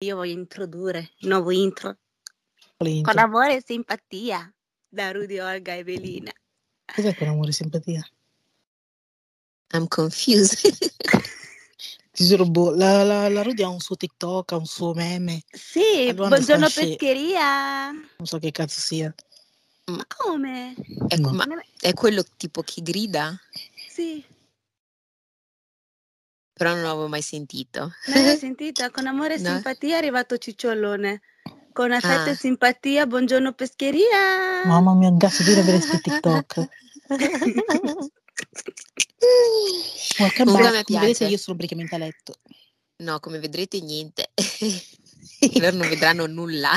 Io voglio introdurre il nuovo intro. Quale Con amore e simpatia da Rudy, Olga e Evelina. Cos'è con amore e simpatia? I'm confused. Ti giuro, boh, la, la, la Rudy ha un suo TikTok, ha un suo meme, Sì, Allora buongiorno pescheria. non so che cazzo sia. Ma come? Ecco, No. ma Non è- è quello tipo che grida? Sì, Però non l'avevo mai sentito. non l'hai sentita? Con amore e No. simpatia è arrivato Cicciolone. Con affetto Ah. e simpatia, buongiorno pescheria. Mamma mia, cazzo di vedere questi TikTok. Welcome Comunque a back. me Come vedete io sono praticamente a letto. No, come vedrete niente. Loro non vedranno nulla.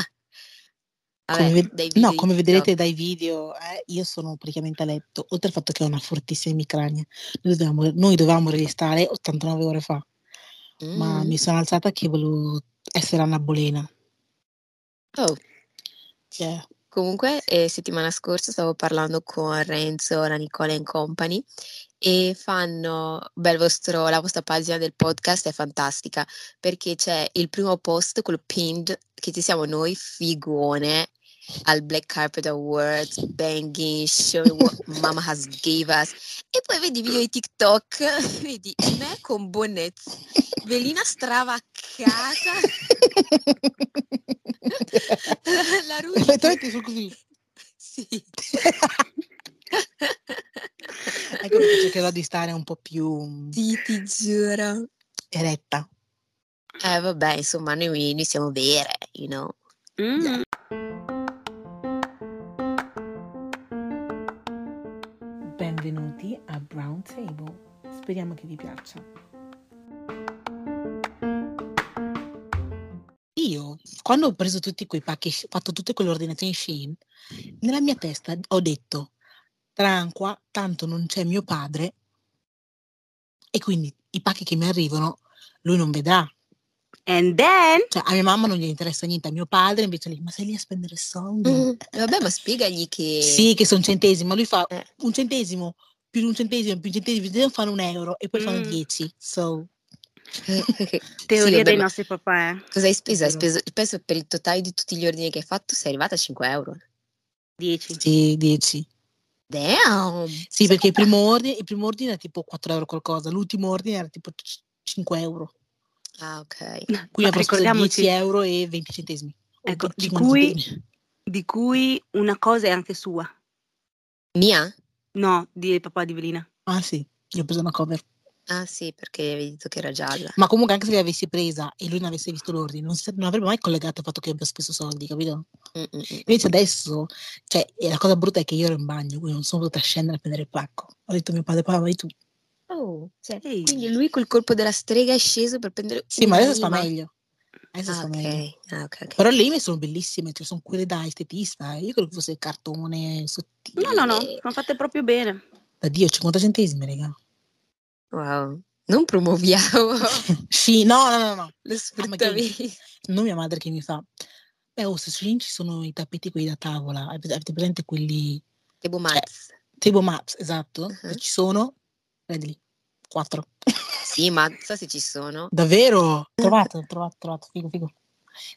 Vabbè, Come ved- no, come vedrete dai video, eh, io sono praticamente a letto, oltre al fatto che ho una fortissima emicrania. Noi dovevamo, noi dovevamo registrare 89 ore fa, ma Mm. mi sono alzata che volevo essere Anna Bolena. Oh, Cioè, Comunque, eh, settimana scorsa stavo parlando con Renzo, la Nicola and Company e fanno, beh, vostro- la vostra pagina del podcast è fantastica perché c'è il primo post, quello pinned, che ci siamo noi, figone, al Black Carpet Awards, banging, showing what mama has gave us. E poi vedi video di TikTok, vedi me con bonnezza, velina stravaccata, la Rudy Effettivamente sono così. sì. Ecco perché cercherò di stare un po' più Sì, ti giuro. eretta. Eh, vabbè, insomma, noi, noi siamo vere, you know. Mm. Benvenuti a Brown Table. Speriamo che vi piaccia. Io, quando ho preso tutti quei pacchi, ho fatto tutte quelle ordinazioni Shein, nella mia testa ho detto, tranqua, tanto non c'è mio padre e quindi i pacchi che mi arrivano lui non vedrà. And then, Cioè a mia mamma non gli interessa niente, a mio padre invece lì, ma sei lì a spendere soldi? Vabbè, ma spiegagli che... Sì, che sono centesimi, ma lui fa Eh. un centesimo più un centesimo più un centesimo, più un centesimo fanno un euro e poi fanno Mm. 10. So, teoria Sì, dei nostri papà, eh. Cosa hai speso? Hai speso, penso per il totale di tutti gli ordini che hai fatto sei arrivata a 5 euro. 10. sì, 10. Damn! Sì, perché il primo, ordine, il primo ordine era tipo 4 euro qualcosa, l'ultimo ordine era tipo c- 5 euro. Ah, ok. Ma ho speso 10 ricordiamoci euro e 20 centesimi. Ecco, di 50 cui- centesimi. di cui una cosa è anche sua. Mia? No, di papà di Velina. Ah sì, io ho preso una cover. Ah sì, perché avevi detto che era gialla. Ma comunque anche se l'avessi presa e lui non avesse visto l'ordine, non, non avrebbe mai collegato il fatto che abbia speso soldi, capito? Mm, mm, mm. Invece adesso, cioè, la cosa brutta è che io ero in bagno, quindi non sono potuta scendere a prendere il pacco. Ho detto a mio padre, papà, vai tu. Oh, cioè, quindi lui col colpo della strega è sceso per prendere Sì, ma adesso sta meglio. Adesso Ah, sta ok. meglio. Ah, ok, ok. Però le lime sono bellissime, cioè sono quelle da estetista. eh. Io credo che fosse cartone sottile. No, no, no, sono fatte proprio bene. Da Dio, 50 centesimi, raga. Wow. Non promuoviamo sì, no, no, no, no. lo Ah. Non mia madre che mi fa. Beh, oh, se ci sono i tappeti quelli da tavola, avete presente quelli... Tipo Mats. Table mats, esatto. Se ci sono, prendili. Quattro. Sì, ma so se ci sono. Davvero? Trovato, trovato, trovato, figo, figo.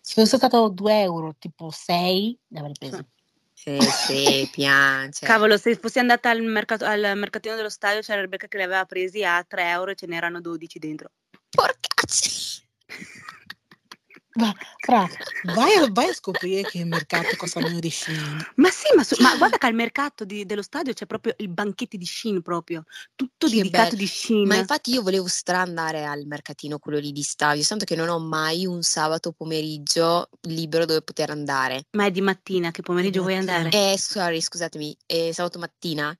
Se fosse stato 2 euro, tipo 6, li avrei presi. Sì, sì, piace. Cavolo, se fossi andata al, mercato, al mercatino dello stadio c'era Rebecca che li aveva presi a 3 euro e ce n'erano 12 dentro. Porcacci. Ma, fra, vai a, vai a scoprire che il mercato costa meno di Shein. Ma sì, ma, su- ma guarda che al mercato di- dello stadio c'è proprio i banchetti di Shein proprio, tutto Che dedicato bello. di Shein. Ma infatti io volevo stra andare al mercatino, quello lì di Stavio, tanto che non ho mai un sabato pomeriggio libero dove poter andare. Ma è di mattina, che pomeriggio vuoi mattina. andare? Eh, sorry, scusatemi, eh, sabato mattina?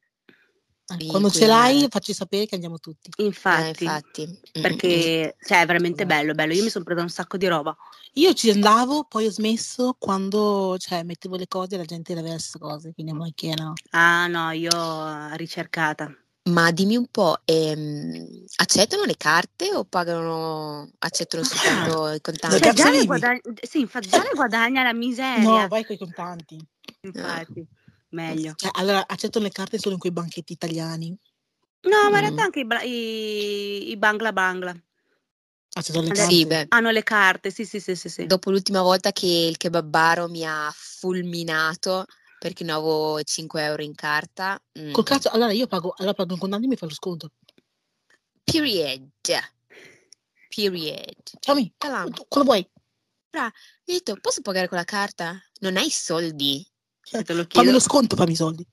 Eh, Sì, Quando ce l'hai, facci sapere che andiamo tutti. Eh, Infatti, infatti. Mm, mm, mm. perché cioè, è veramente bello, bello. Io mi sono presa un sacco di roba. Io ci andavo, poi ho smesso quando cioè, mettevo le cose e la gente aveva le stesse cose, quindi mai che no. Ah no, io ho ricercata. Ma dimmi un po', ehm, accettano le carte o pagano, accettano soltanto i Le contanti? Cioè, già le vivi. guadagna, sì, infatti già le guadagna la miseria. No, vai con i contanti. Infatti, meglio. Cioè, allora, accetto le carte solo in quei banchetti italiani. No, ma in Mm. realtà anche i, bla- i, i bangla bangla. Sono le carte. Sì, beh, Hanno le carte, sì, sì, sì, sì, sì. dopo l'ultima volta che il kebabaro mi ha fulminato perché ne avevo 5 euro in carta. mm, Col cazzo, allora io pago, allora pago in contanti e mi fa lo sconto. Period. Period. Ciao, tu cosa vuoi? Mi ha detto, posso pagare con la carta? Non hai soldi? Se te lo Fammi chiedo. lo sconto, fammi i soldi.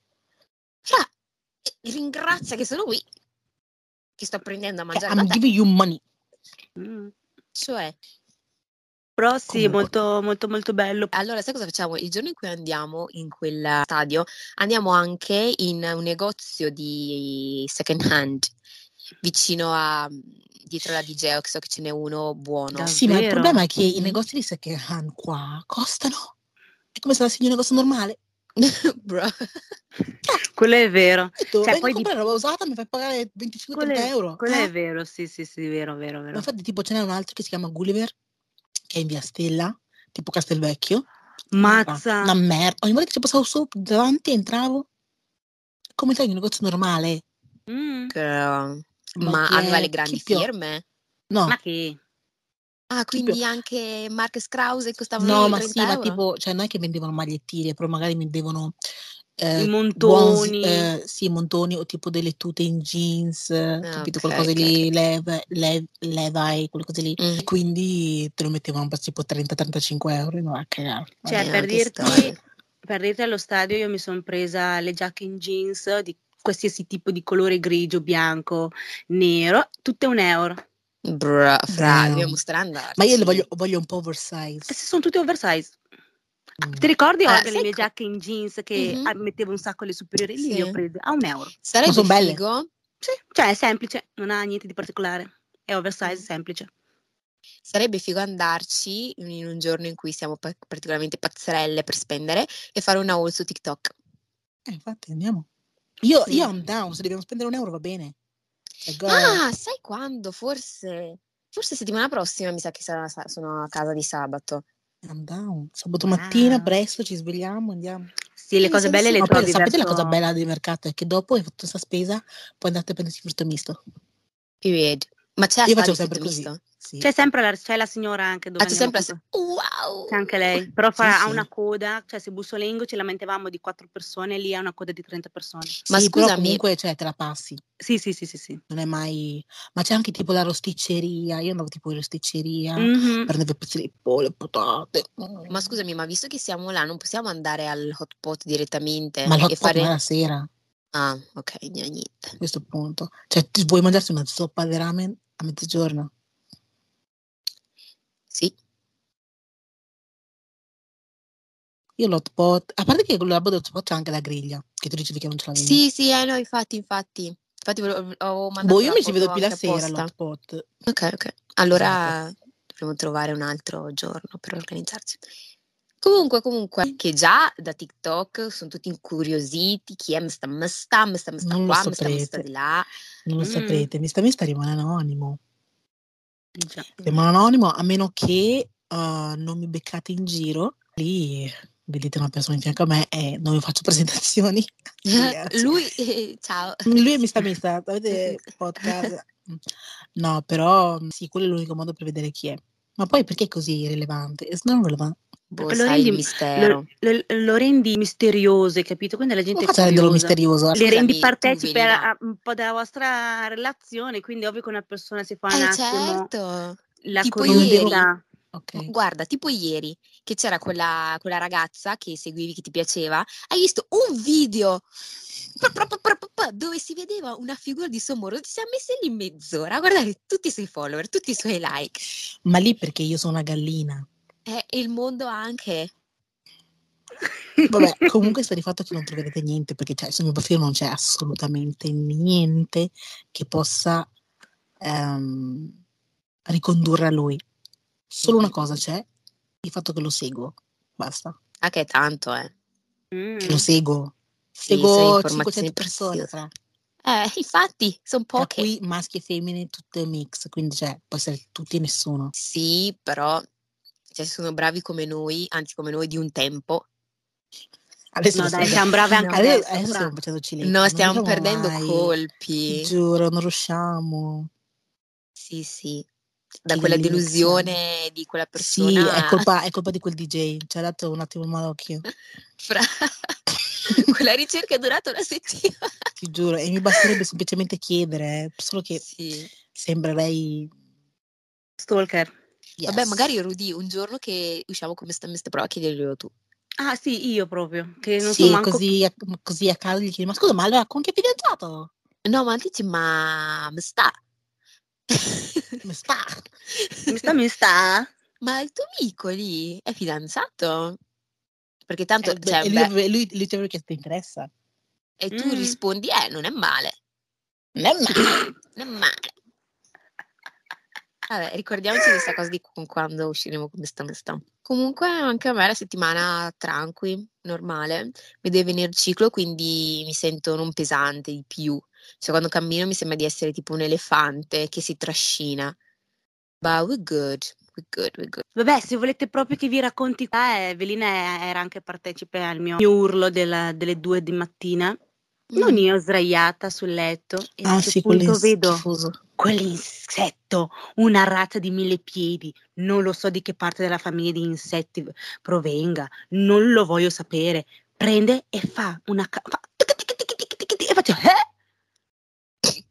Cioè, ringrazia che sono qui, che sto prendendo a Cioè, mangiare I'm giving you money. Mm. Cioè, Però sì, Comunque. molto, molto, molto bello. allora, sai cosa facciamo? Il giorno in cui andiamo in quel stadio, andiamo anche in un negozio di second hand vicino a dietro la Digeo, che so che ce n'è uno buono. Davvero? Sì, ma il problema è che i Mhm. negozi di second hand qua costano. È come se avessi un negozio normale. Bro. Quello è vero. Detto, Cioè, vengo poi a di- comprare roba usata, mi fai pagare 25-30 Quello è, euro. quello Eh? è vero, sì, sì, sì, vero, vero, Ma vero. infatti, tipo, ce n'è un altro che si chiama Gulliver, che è in via Stella, tipo Castelvecchio. Mazza. Una merda. Ogni volta che ci passavo sopra, davanti, entravo. Come sai, in un negozio normale. Mm. Girl. Ma Ma che aveva le grandi firme? No, Ma che? Ah, quindi anche Marcus Krause costavano no, ma 30 sì, ma euro? tipo, cioè, non è che vendevano magliettine, però magari vendevano eh, montoni. eh, sì, montoni o tipo delle tute in jeans, eh, Ah, capito? ok, Quelle cose ok, lì, ok. lev, lev, levi, quelle cose lì. Mm. E quindi te lo mettevano per tipo 30-35 euro va a cagare. Cioè, per dirti, per dirti allo stadio io mi sono presa le giacche in jeans di qualsiasi tipo di colore grigio, bianco, nero, tutte un euro. Bro, fra, Damn. dobbiamo strandarci. Ma io le voglio, voglio un po' oversize. E se sono tutte oversize. Mm. Ti ricordi Allora, Olga, le mie co- giacche in jeans che Mhm. ah, mettevo un sacco alle superiori? Lì le ho prese a un euro. Sarebbe son belle. figo, Sì, cioè è semplice, non ha niente di particolare. È oversize, Mm. semplice. sarebbe figo andarci in un giorno in cui siamo pa- particolarmente pazzerelle per spendere e fare una haul su TikTok. Eh, infatti, andiamo. Io, Sì. io am down, se dobbiamo spendere un euro va bene. Ah, sai quando? Forse, forse settimana prossima mi sa che sarà- sa- sono a casa di sabato. Down. Sabato mattina, Wow. presto, ci svegliamo, andiamo. Sì, le cose belle le Ma trovi sapete la cosa bella del mercato è che dopo hai fatto questa spesa, poi andate a prendersi il frutto misto. Period. Ma c'è Io facevo sempre così. Sì. C'è sempre la, c'è la signora anche dove Ah, c'è sempre comprare. Wow! C'è anche lei, però Sì, fa, ha sì. una coda, cioè se Bussolengo ci lamentavamo di quattro persone, lì ha una coda di 30 persone. Ma Sì, scusami, comunque cioè, te la passi. Sì, sì, sì, sì, sì. Non è mai... Ma c'è anche tipo la rosticceria. Io andavo tipo in rosticceria, Mhm. prendevo pezzi di pollo, patate. Mm. ma scusami, ma visto che siamo là, non possiamo andare al hot pot direttamente Ma e pot fare... la sera, Ah, ok, niente. a questo punto. Cioè, vuoi mangiarti una zuppa di ramen a mezzogiorno? Sì, Io l'hot pot... A parte che con la roba dell'hot pot c'è anche la griglia, che tu dicevi che non ce l'avevi. sì, sì, eh, no, infatti, infatti. Infatti volevo- ho mandato Boh, io mi ci vedo più la sera l'hot pot. Ok, ok. Allora dovremo trovare un altro giorno per organizzarci. Comunque, comunque, che già da TikTok sono tutti incuriositi, chi è Msta Msta, Msta Msta Non qua, Msta Msta di là. Non lo Mm. saprete, mi sta, mi sta rimane anonimo. Già. Rimane anonimo a meno che uh, non mi beccate in giro. Lì vedete una persona in fianco a me e non vi faccio presentazioni. Lui, eh, ciao. Lui mi sta messa, avete podcast? No, però sì, quello è l'unico modo per vedere chi è. Ma poi perché è così irrilevante? It's not relevant. Boh, lo sai rendi- mistero. Lo, lo- lo rendi misterioso, hai capito? Quindi la gente Come è faccio a renderlo misterioso? Le Scusami, rendi vieni a- a un po' della vostra relazione, quindi ovvio che una persona si fa un Eh attimo certo. la Tipo curiosità. Ok. Guarda, tipo ieri che c'era quella, quella ragazza che seguivi, che ti piaceva, hai visto un video pa- pa- pa- pa- pa- pa- dove si vedeva una figura di suo amore, ti siamo messi lì mezz'ora a guardare tutti i suoi follower, tutti i suoi like. Ma lì perché io sono una gallina. Eh, E il mondo anche. Vabbè, comunque sta di fatto che non troverete niente perché cioè, sul mio profilo non c'è assolutamente niente che possa ehm, ricondurre a lui. Solo una cosa c'è, il fatto che lo seguo. Basta. Ah, che tanto, eh. Mm. Lo seguo. Sì, Seguo informazioni 500 persone. Fra. Eh, infatti, sono Tra poche. cui maschi e femmine, tutte mix, quindi cioè, può essere tutti e nessuno. Sì, però cioè, sono bravi come noi, anzi come noi di un tempo. Adesso No dai, stiamo- siamo brave anche adesso, adesso. adesso stiamo facendo ciletti. No, stiamo perdendo mai. colpi. Ti giuro, non riusciamo. Sì, sì. da quella delusione. di quella Sì, persona. è colpa, è colpa di quel DJ, ci ha dato un attimo il malocchio, Fra... quella ricerca è durata una settimana. ti giuro, e mi basterebbe semplicemente chiedere, eh, solo che Sì. sembrerei... Stalker. Vabbè, yes. magari Rudy, un giorno che usciamo con Mr. Mr. Pro a chiederglielo tu. Ah sì, io proprio, che non Sì, so manco... così, a- così a caso gli chiedi, ma scusa, ma allora con che fidanzato? No, ma dici, ma ma sta? Come sta? Mi sta, mi sta? ma il tuo amico lì è fidanzato? Perché tanto, Eh, cioè, lui, beh, aveva- lui, lui ti aveva chiesto ti interessa? e tu Mm. rispondi, eh, non è male, Non è male. non è male. Vabbè, ricordiamoci questa cosa di quando usciremo con questa onestà. Comunque anche a me la settimana tranqui, normale, mi deve venire il ciclo, quindi mi sento non pesante di più. Cioè quando cammino mi sembra di essere tipo un elefante che si trascina. But we're good, we're good, we're good. Vabbè, se volete proprio che vi racconti qua, eh, Evelina era anche partecipe al mio, mio urlo della- delle due di mattina. Non Mm. io sdraiata sul letto e a Ah un sì, quello punto vedo schifoso. Quell'insetto, una rata di mille piedi. Non lo so di che parte della famiglia di insetti provenga, non lo voglio sapere. Prende e fa una... ca- fa e faccio... Eh?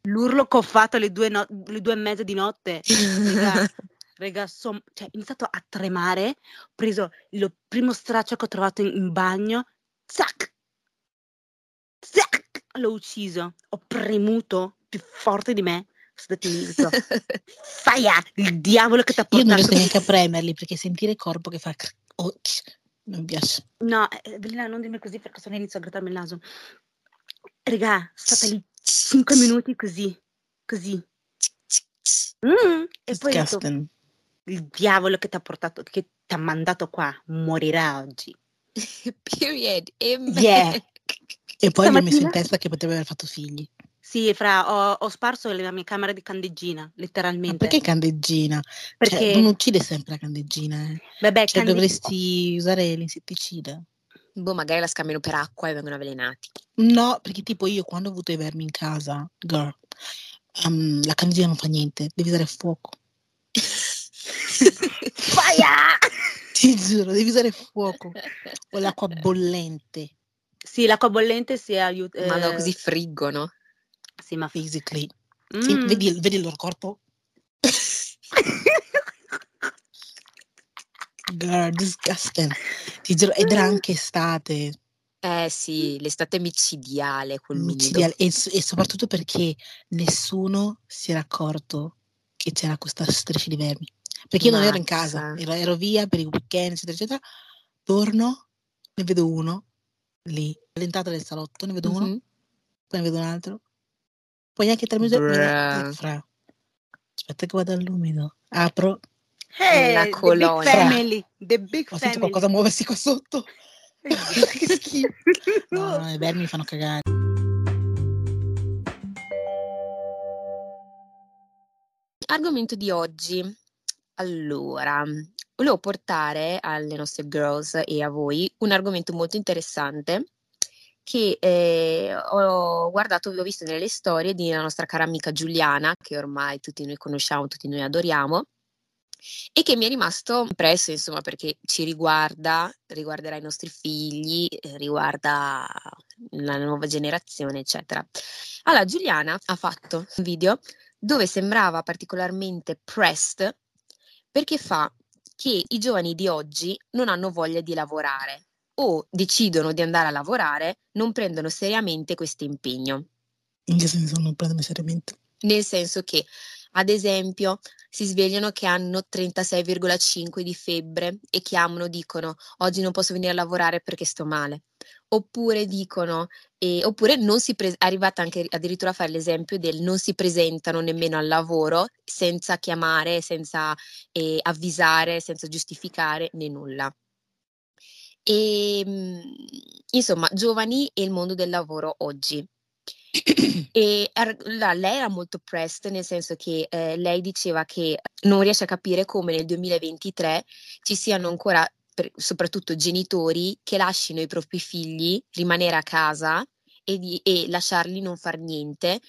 L'urlo che ho fatto alle due, no- le due e mezza di notte. Raga, som- cioè, ho iniziato a tremare, ho preso il primo straccio che ho trovato in, in bagno, zac, zac, l'ho ucciso, ho premuto più forte di me, lì, ho detto, faia, il diavolo che ti ha Io non portato. riesco neanche a premerli perché sentire il corpo che fa... cr- oh, non mi piace. No, eh, non dirmi così perché sono inizio a grattarmi il naso. Sono stata lì 5 minuti così, così. Mm, e poi detto, il diavolo che ti ha portato, che ti ha mandato qua, morirà oggi. Period. Amen. Yeah. E poi gli ho messo in testa che poteva aver fatto figli. Sì, fra, ho, ho sparso la mia camera di candeggina, Ma letteralmente. perché candeggina? Perché, Cioè, non uccide sempre la candeggina, eh. vabbè, Cioè, cande- dovresti usare l'insetticida. Boh, magari la scambiano per acqua e vengono avvelenati. No, perché tipo io quando ho avuto i vermi in casa, girl, ehm, la candeggina non fa niente, devi usare fuoco. Faia! Ti giuro, devi usare fuoco o l'acqua bollente, Sì, l'acqua bollente si aiuta. Ma no, eh, così friggono. Sì, ma... basically. Sì, Mm. vedi, vedi il loro corpo? Girl, disgusting. Ti giuro, ed era anche estate, Eh sì, l'estate micidiale l'umido. micidiale, e, e soprattutto perché nessuno si era accorto che c'era questa striscia di vermi. Perché io non ero in casa, Mazza. ero, ero via per il weekend, eccetera, eccetera. Torno, ne vedo uno lì, all'entrata del salotto, ne vedo uno, Mhm. poi ne vedo un altro, me ne- Bruh. fra. Aspetta che vado all'umido, apro, Hey, La the big family, the big ho sentito qualcosa muoversi qua sotto. che schifo. No, no, i vermi mi fanno cagare. Argomento di oggi. Allora, volevo portare alle nostre girls e a voi un argomento molto interessante che eh, ho guardato, ho visto nelle storie una nostra cara amica Giuliana, che ormai tutti noi conosciamo, tutti noi adoriamo, e che mi è rimasto impresso, insomma, perché ci riguarda, riguarderà i nostri figli, riguarda la nuova generazione, eccetera. Allora, Giuliana ha fatto un video dove sembrava particolarmente pressed perché fa che i giovani di oggi non hanno voglia di lavorare o decidono di andare a lavorare, non prendono seriamente questo impegno. In che senso non prendermi seriamente? Nel senso che, ad esempio, si svegliano che hanno 36,5 di febbre e chiamano, dicono oggi non posso venire a lavorare perché sto male. Oppure dicono, eh, oppure non si pre- è arrivata anche addirittura a fare l'esempio del non si presentano nemmeno al lavoro senza chiamare, senza eh, avvisare, senza giustificare né nulla. E mm, insomma, giovani e il mondo del lavoro oggi. E er- la- lei era molto pressed, nel senso che eh, lei diceva che non riesce a capire come nel 2023 ci siano ancora, per- soprattutto genitori, che lasciano i propri figli rimanere a casa e, di- e lasciarli non far niente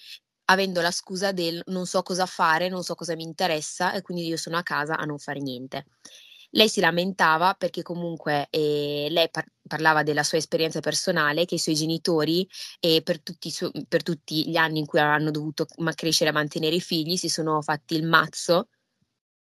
avendo la scusa del non so cosa fare, non so cosa mi interessa e quindi io sono a casa a non fare niente. Lei si lamentava perché comunque eh, lei par- parlava della sua esperienza personale, che i suoi genitori eh, per, tutti su- per, tutti gli anni in cui hanno dovuto ma- crescere e mantenere i figli si sono fatti il mazzo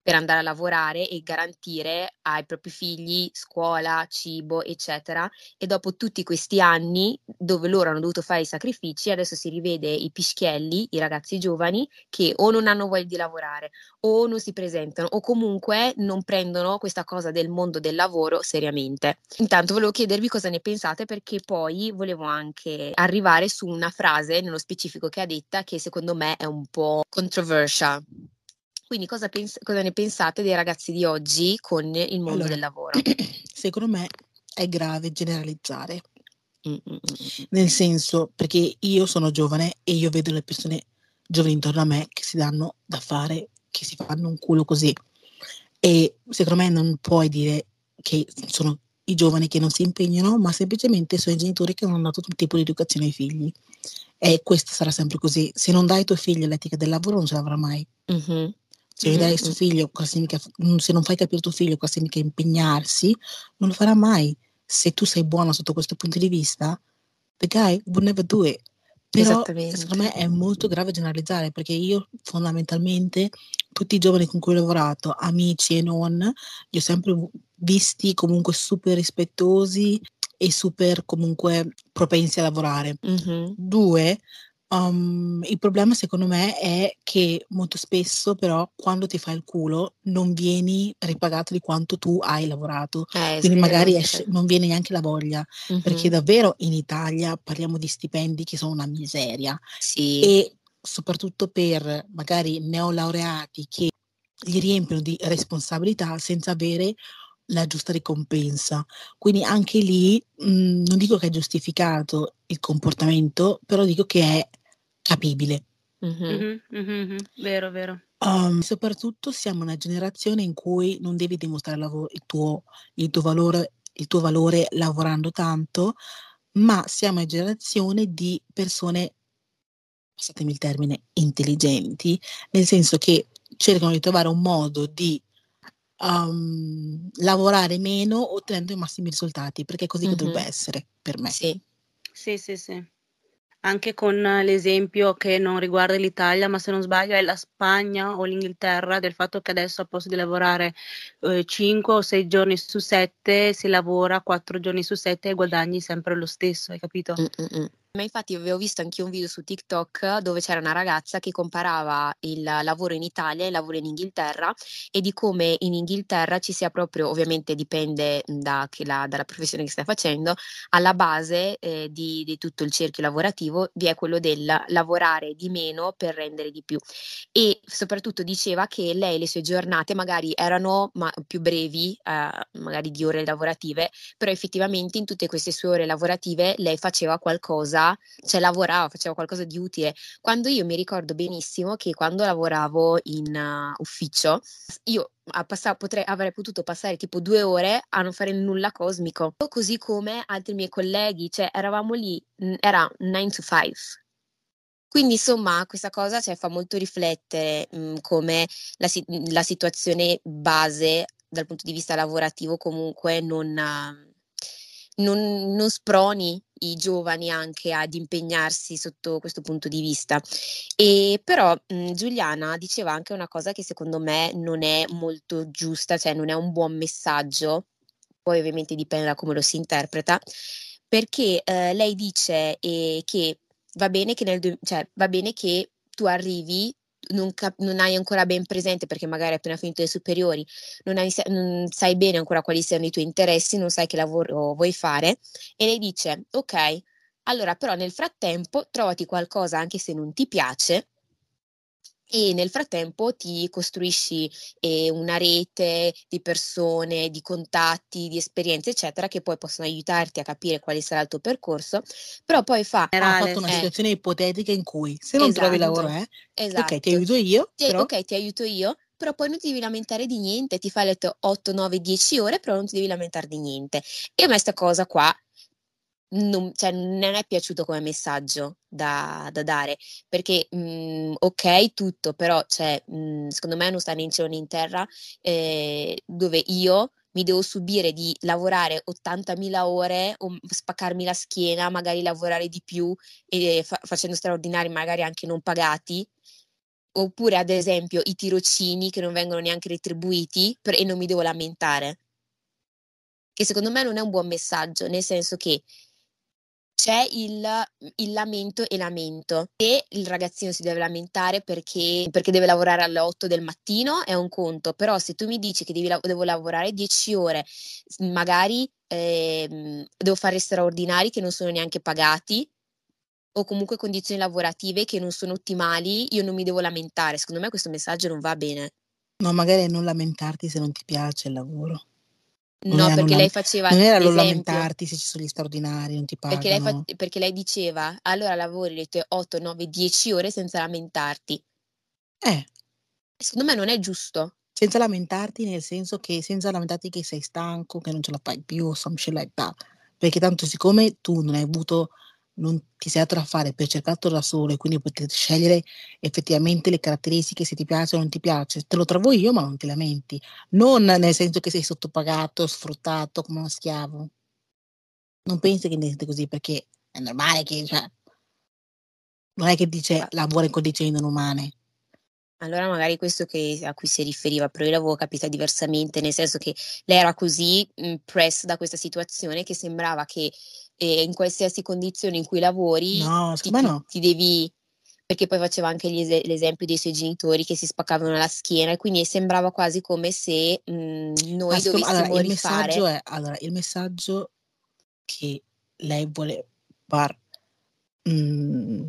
per andare a lavorare e garantire ai propri figli scuola, cibo, eccetera. E dopo tutti questi anni dove loro hanno dovuto fare i sacrifici, adesso si rivede i pischielli, i ragazzi giovani, che o non hanno voglia di lavorare o non si presentano o comunque non prendono questa cosa del mondo del lavoro seriamente. Intanto volevo chiedervi cosa ne pensate perché poi volevo anche arrivare su una frase nello specifico che ha detta che secondo me è un po' controversial. Quindi cosa, pens- cosa ne pensate dei ragazzi di oggi con il mondo Allora, del lavoro? secondo me è grave generalizzare, Mm, mm, mm, mm. nel senso perché io sono giovane e io vedo le persone giovani intorno a me che si danno da fare, che si fanno un culo così. E secondo me non puoi dire che sono i giovani che non si impegnano, ma semplicemente sono i genitori che non hanno dato un tipo di educazione ai figli. E questo sarà sempre così. Se non dai ai tuoi figli l'etica del lavoro, non ce l'avrà mai. Mhm. Se gli dai a mm. figlio, cosa significa, se non fai capire al tuo figlio cosa significa impegnarsi, non lo farà mai. Se tu sei buona sotto questo punto di vista, the guy would never do it. Però Esattamente. secondo me è molto grave generalizzare perché io fondamentalmente tutti i giovani con cui ho lavorato, amici e non, li ho sempre visti comunque super rispettosi e super comunque propensi a lavorare. Mhm. Due, um, il problema secondo me è che molto spesso però quando ti fai il culo non vieni ripagato di quanto tu hai lavorato. Eh, Quindi magari esce- non viene neanche la voglia, perché Mhm. davvero in Italia parliamo di stipendi che sono una miseria Sì. e soprattutto per magari neolaureati che li riempiono di responsabilità senza avere la giusta ricompensa. Quindi anche lì mh, non dico che è giustificato il comportamento, però dico che è capibile. Mhm. Mhm, mhm, mhm. Vero, vero. Um, soprattutto siamo una generazione in cui non devi dimostrare il tuo, il tuo valore, il tuo valore lavorando tanto, ma siamo una generazione di persone, passatemi il termine, intelligenti, nel senso che cercano di trovare un modo di um, lavorare meno ottenendo i massimi risultati, perché è così che Mhm. dovrebbe essere per me. Sì. Sì, sì, sì. Anche con l'esempio che non riguarda l'Italia, ma se non sbaglio è la Spagna o l'Inghilterra, del fatto che adesso a posto di lavorare 5 o 6 giorni su 7, si lavora 4 giorni su 7 e guadagni sempre lo stesso, hai capito? Mm, mm, mm. Ma infatti avevo visto anche un video su TikTok dove c'era una ragazza che comparava il lavoro in Italia e il lavoro in Inghilterra e di come in Inghilterra ci sia proprio, ovviamente dipende da che la- dalla professione che stai facendo, alla base eh, di, di tutto il cerchio lavorativo vi è quello del lavorare di meno per rendere di più. E soprattutto diceva che lei le sue giornate magari erano ma- più brevi, eh, magari di ore lavorative, però effettivamente in tutte queste sue ore lavorative lei faceva qualcosa, cioè lavorava, faceva qualcosa di utile. Quando io mi ricordo benissimo che quando lavoravo in uh, ufficio, io a passa- potrei, avrei potuto passare tipo due ore a non fare nulla cosmico, così come altri miei colleghi, cioè eravamo lì, mm, era 9 to 5. Quindi insomma questa cosa cioè, fa molto riflettere mh, come la, si- la situazione base dal punto di vista lavorativo comunque non, ah, non, non sproni i giovani anche ad impegnarsi sotto questo punto di vista. E però mh, Giuliana diceva anche una cosa che secondo me non è molto giusta, cioè non è un buon messaggio, poi ovviamente dipende da come lo si interpreta, perché eh, lei dice eh, che va bene che, nel, cioè, va bene che tu arrivi, non, cap- non hai ancora ben presente perché magari hai appena finito le superiori, non, hai, non sai bene ancora quali siano i tuoi interessi, non sai che lavoro vuoi fare e lei dice ok, allora però nel frattempo trovati qualcosa anche se non ti piace e nel frattempo ti costruisci eh, una rete di persone, di contatti, di esperienze, eccetera, che poi possono aiutarti a capire quale sarà il tuo percorso, però poi fa, Generale, fatto una eh, situazione ipotetica in cui se non trovi esatto, lavoro, eh, esatto. ok, ti aiuto io, Ti- però ok, ti aiuto io, però poi non ti devi lamentare di niente, ti fai le tue 8, 9, 10 ore, però non ti devi lamentare di niente. E a me sta cosa qua non, cioè, non è piaciuto come messaggio da, da dare, perché mh, mhmm, ok tutto, però cioè, mh, mhmm, secondo me non sta né in cielo né in terra, eh, dove io mi devo subire di lavorare 80.000 ore o spaccarmi la schiena, magari lavorare di più e fa- facendo straordinari magari anche non pagati, oppure ad esempio i tirocini che non vengono neanche retribuiti per- e non mi devo lamentare. Che secondo me non è un buon messaggio, nel senso che c'è il, il, lamento e lamento. Se il ragazzino si deve lamentare perché, perché, deve lavorare alle 8 del mattino è un conto, però se tu mi dici che devi, devo lavorare 10 ore, magari eh, devo fare straordinari che non sono neanche pagati o comunque condizioni lavorative che non sono ottimali, io non mi devo lamentare. Secondo me questo messaggio non va bene. No, magari non lamentarti se non ti piace il lavoro. No, perché non, lei faceva non era non lamentarti se ci sono gli straordinari, non ti pagano. Perché lei, fa, perché lei diceva, allora lavori le tue 8, 9, 10 ore senza lamentarti. Eh. Secondo me non è giusto. Senza lamentarti nel senso che senza lamentarti che sei stanco, che non ce la fai più, some shit like that. Perché tanto siccome tu non hai avuto non ti sei dato da fare per cercarlo da solo e quindi potete scegliere effettivamente le caratteristiche se ti piace o non ti piace, te lo trovo io ma non ti lamenti, non nel senso che sei sottopagato, sfruttato come uno schiavo. Non pensi che niente così perché è normale che cioè, non è che dice lavora in condizioni non umane. Allora magari questo che, a cui si riferiva, però io l'avevo capita diversamente, nel senso che lei era così mh, press da questa situazione che sembrava che e in qualsiasi condizione in cui lavori no, ti, no. ti, devi perché poi faceva anche es- l'esempio dei suoi genitori che si spaccavano la schiena e quindi sembrava quasi come se mh, mhmm, noi Ascom- dovessimo allora, il rifare messaggio è allora il messaggio che lei vuole far mh, mhmm,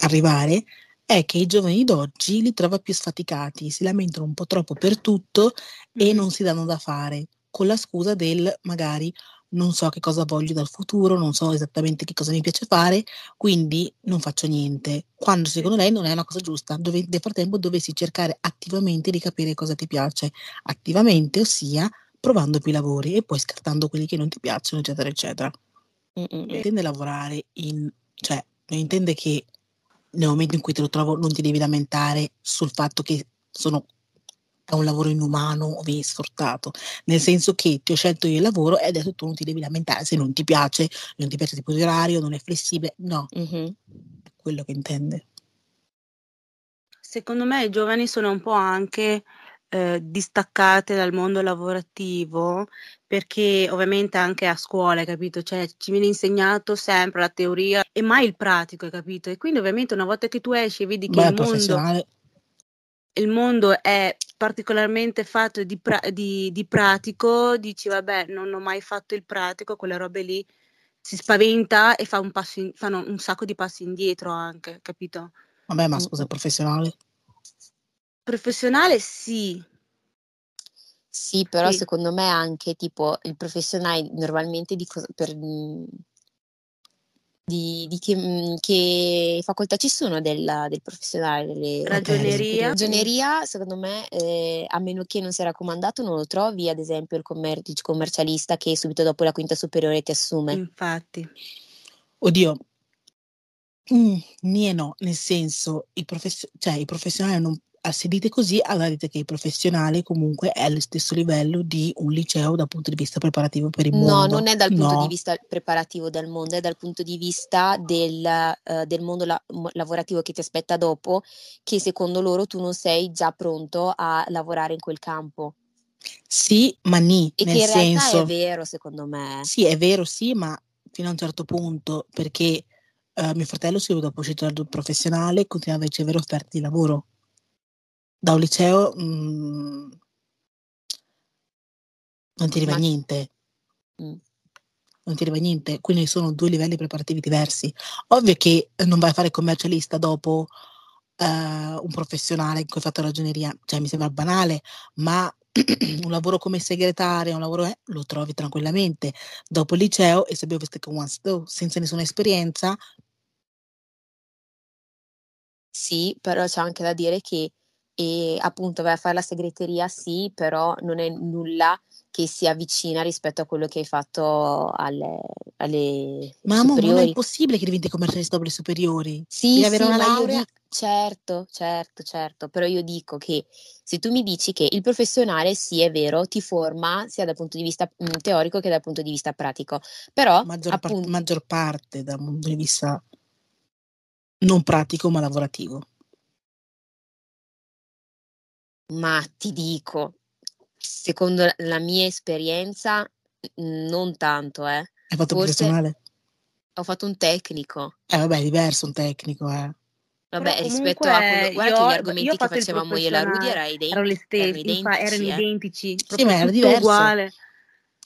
arrivare è che i giovani d'oggi li trova più sfaticati, si lamentano un po' troppo per tutto mm. e non si danno da fare, con la scusa del magari non so che cosa voglio dal futuro, non so esattamente che cosa mi piace fare, quindi non faccio niente. Quando secondo lei non è una cosa giusta, dove, nel frattempo dovresti cercare attivamente di capire cosa ti piace, attivamente, ossia provando più lavori e poi scartando quelli che non ti piacciono, eccetera, eccetera. Mm-mm. Intende lavorare in, cioè, non intende che nel momento in cui te lo trovo non ti devi lamentare sul fatto che sono è un lavoro inumano o vieni sfruttato, nel senso che ti ho scelto io il lavoro e adesso tu non ti devi lamentare se non ti piace, non ti piace il tipo di orario, non è flessibile, no, mm-hmm. quello che intende. Secondo me i giovani sono un po' anche eh, distaccate dal mondo lavorativo perché ovviamente anche a scuola, capito? Cioè ci viene insegnato sempre la teoria e mai il pratico, capito? E quindi ovviamente una volta che tu esci e vedi che Beh, il mondo il mondo è particolarmente fatto di, pra- di, di, pratico, dici vabbè non ho mai fatto il pratico, quelle robe lì, si spaventa e fa un passo in- fanno un sacco di passi indietro anche, capito? Vabbè ma scusa, è professionale? Professionale sì. Sì, però sì. secondo me anche tipo il professionale normalmente di cosa, per, di, di che, mhmm, che, facoltà ci sono del, del professionale? Delle, ragioneria. Ragioneria, secondo me, eh, a meno che non sia raccomandato, non lo trovi, ad esempio, il commer- commercialista che subito dopo la quinta superiore ti assume. Infatti. Oddio, mm, e no, nel senso, i, profes- cioè, i professionali non se dite così, allora dite che il professionale comunque è allo stesso livello di un liceo dal punto di vista preparativo per il mondo. No, non è dal punto no. di vista preparativo del mondo, è dal punto di vista del, uh, del mondo la- lavorativo che ti aspetta dopo, che secondo loro tu non sei già pronto a lavorare in quel campo. Sì, ma ni, e nel che in senso... è vero secondo me. Sì, è vero, sì, ma fino a un certo punto, perché uh, mio fratello si è dopo uscito dal professionale e continua a ricevere offerte di lavoro da un liceo mh, mhmm, non ti arriva niente. Mm. Non ti arriva niente, quindi sono due livelli preparativi diversi. Ovvio che non vai a fare commercialista dopo uh, un professionale in cui hai fatto ragioneria, cioè mi sembra banale, ma un lavoro come segretaria, un lavoro eh, lo trovi tranquillamente. Dopo il liceo e se abbiamo visto che one still, senza nessuna esperienza. Sì, però c'è anche da dire che e appunto vai a fare la segreteria sì, però non è nulla che si avvicina rispetto a quello che hai fatto alle, alle Ma mo, non è superiori. possibile che diventi commercialista dopo le superiori. Sì, Devi avere sì, una laurea. dico, certo, certo, certo, però io dico che se tu mi dici che il professionale, sì, è vero, ti forma sia dal punto di vista mm, teorico che dal punto di vista pratico, però Maggior, par- appunto, maggior parte dal punto di vista non pratico ma lavorativo. Ma ti dico, secondo la- mia esperienza, non tanto, eh. Hai fatto Forse professionale? ho fatto un tecnico. Eh vabbè, è diverso un tecnico, eh. Vabbè, rispetto a quello, guarda io, che gli argomenti che facevamo io e la Rudy era ident- erano le erano stesse, infa- erano identici, eh. identici, Sì, ma era diverso. uguale.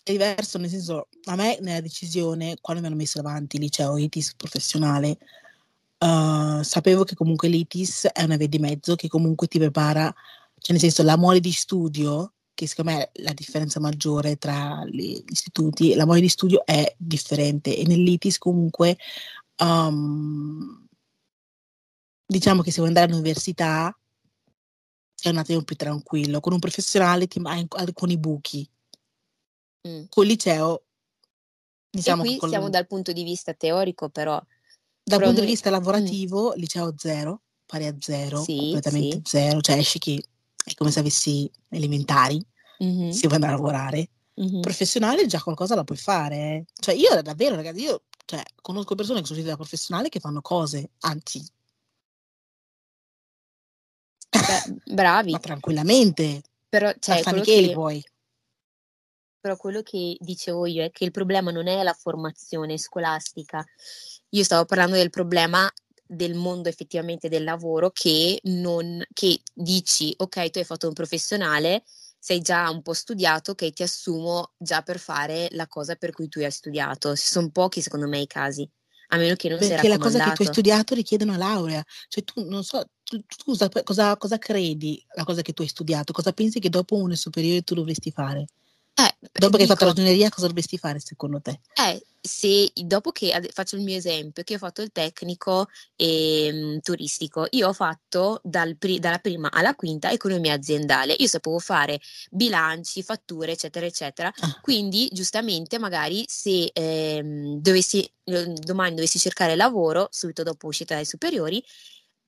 È diverso, nel senso, a me nella decisione, quando mi hanno messo davanti liceo ITIS professionale, eh, sapevo che comunque l'ITIS è una via di mezzo che comunque ti prepara, cioè nel senso la mole di studio, che secondo me è la differenza maggiore tra gli istituti, la mole di studio è differente e nell'ITIS comunque um, diciamo che se vuoi andare all'università è un attimo più tranquillo, con un professionale ti hai alcuni buchi, Mm. col liceo E diciamo che qui col- siamo dal punto di vista teorico, però dal punto di vista mm, lavorativo, liceo zero, pari a zero, Sì, completamente sì. zero, cioè esci che è come se avessi elementari, mhm, se vuoi andare a lavorare. mhm. Professionale già qualcosa la puoi fare. eh. Cioè io davvero, ragazzi, io cioè, conosco persone che sono uscite da professionale che fanno cose, anzi, Beh, bravi, ma tranquillamente, però cioè, quello Fanicheli che, poi. però quello che dicevo io è che il problema non è la formazione scolastica. Io stavo parlando del problema del mondo effettivamente del lavoro che non che dici ok tu hai fatto un professionale sei già un po' studiato ok ti assumo già per fare la cosa per cui tu hai studiato sono pochi secondo me i casi a meno che non sia Perché la cosa che tu hai studiato richiede una laurea. Cioè tu non so, tu, tu cosa, cosa, cosa credi la cosa che tu hai studiato? Cosa pensi che dopo une superiore tu dovresti fare? Eh, Dopo che hai fatto ragioneria, cosa dovresti fare secondo te? Eh, se dopo che faccio il mio esempio, che ho fatto il tecnico ehm, turistico, io ho fatto dal dalla prima alla quinta economia aziendale, io sapevo fare bilanci, fatture, eccetera, eccetera. Ah. Quindi, giustamente, magari se ehm, dovessi, eh, domani dovessi cercare lavoro, subito dopo uscita dai superiori,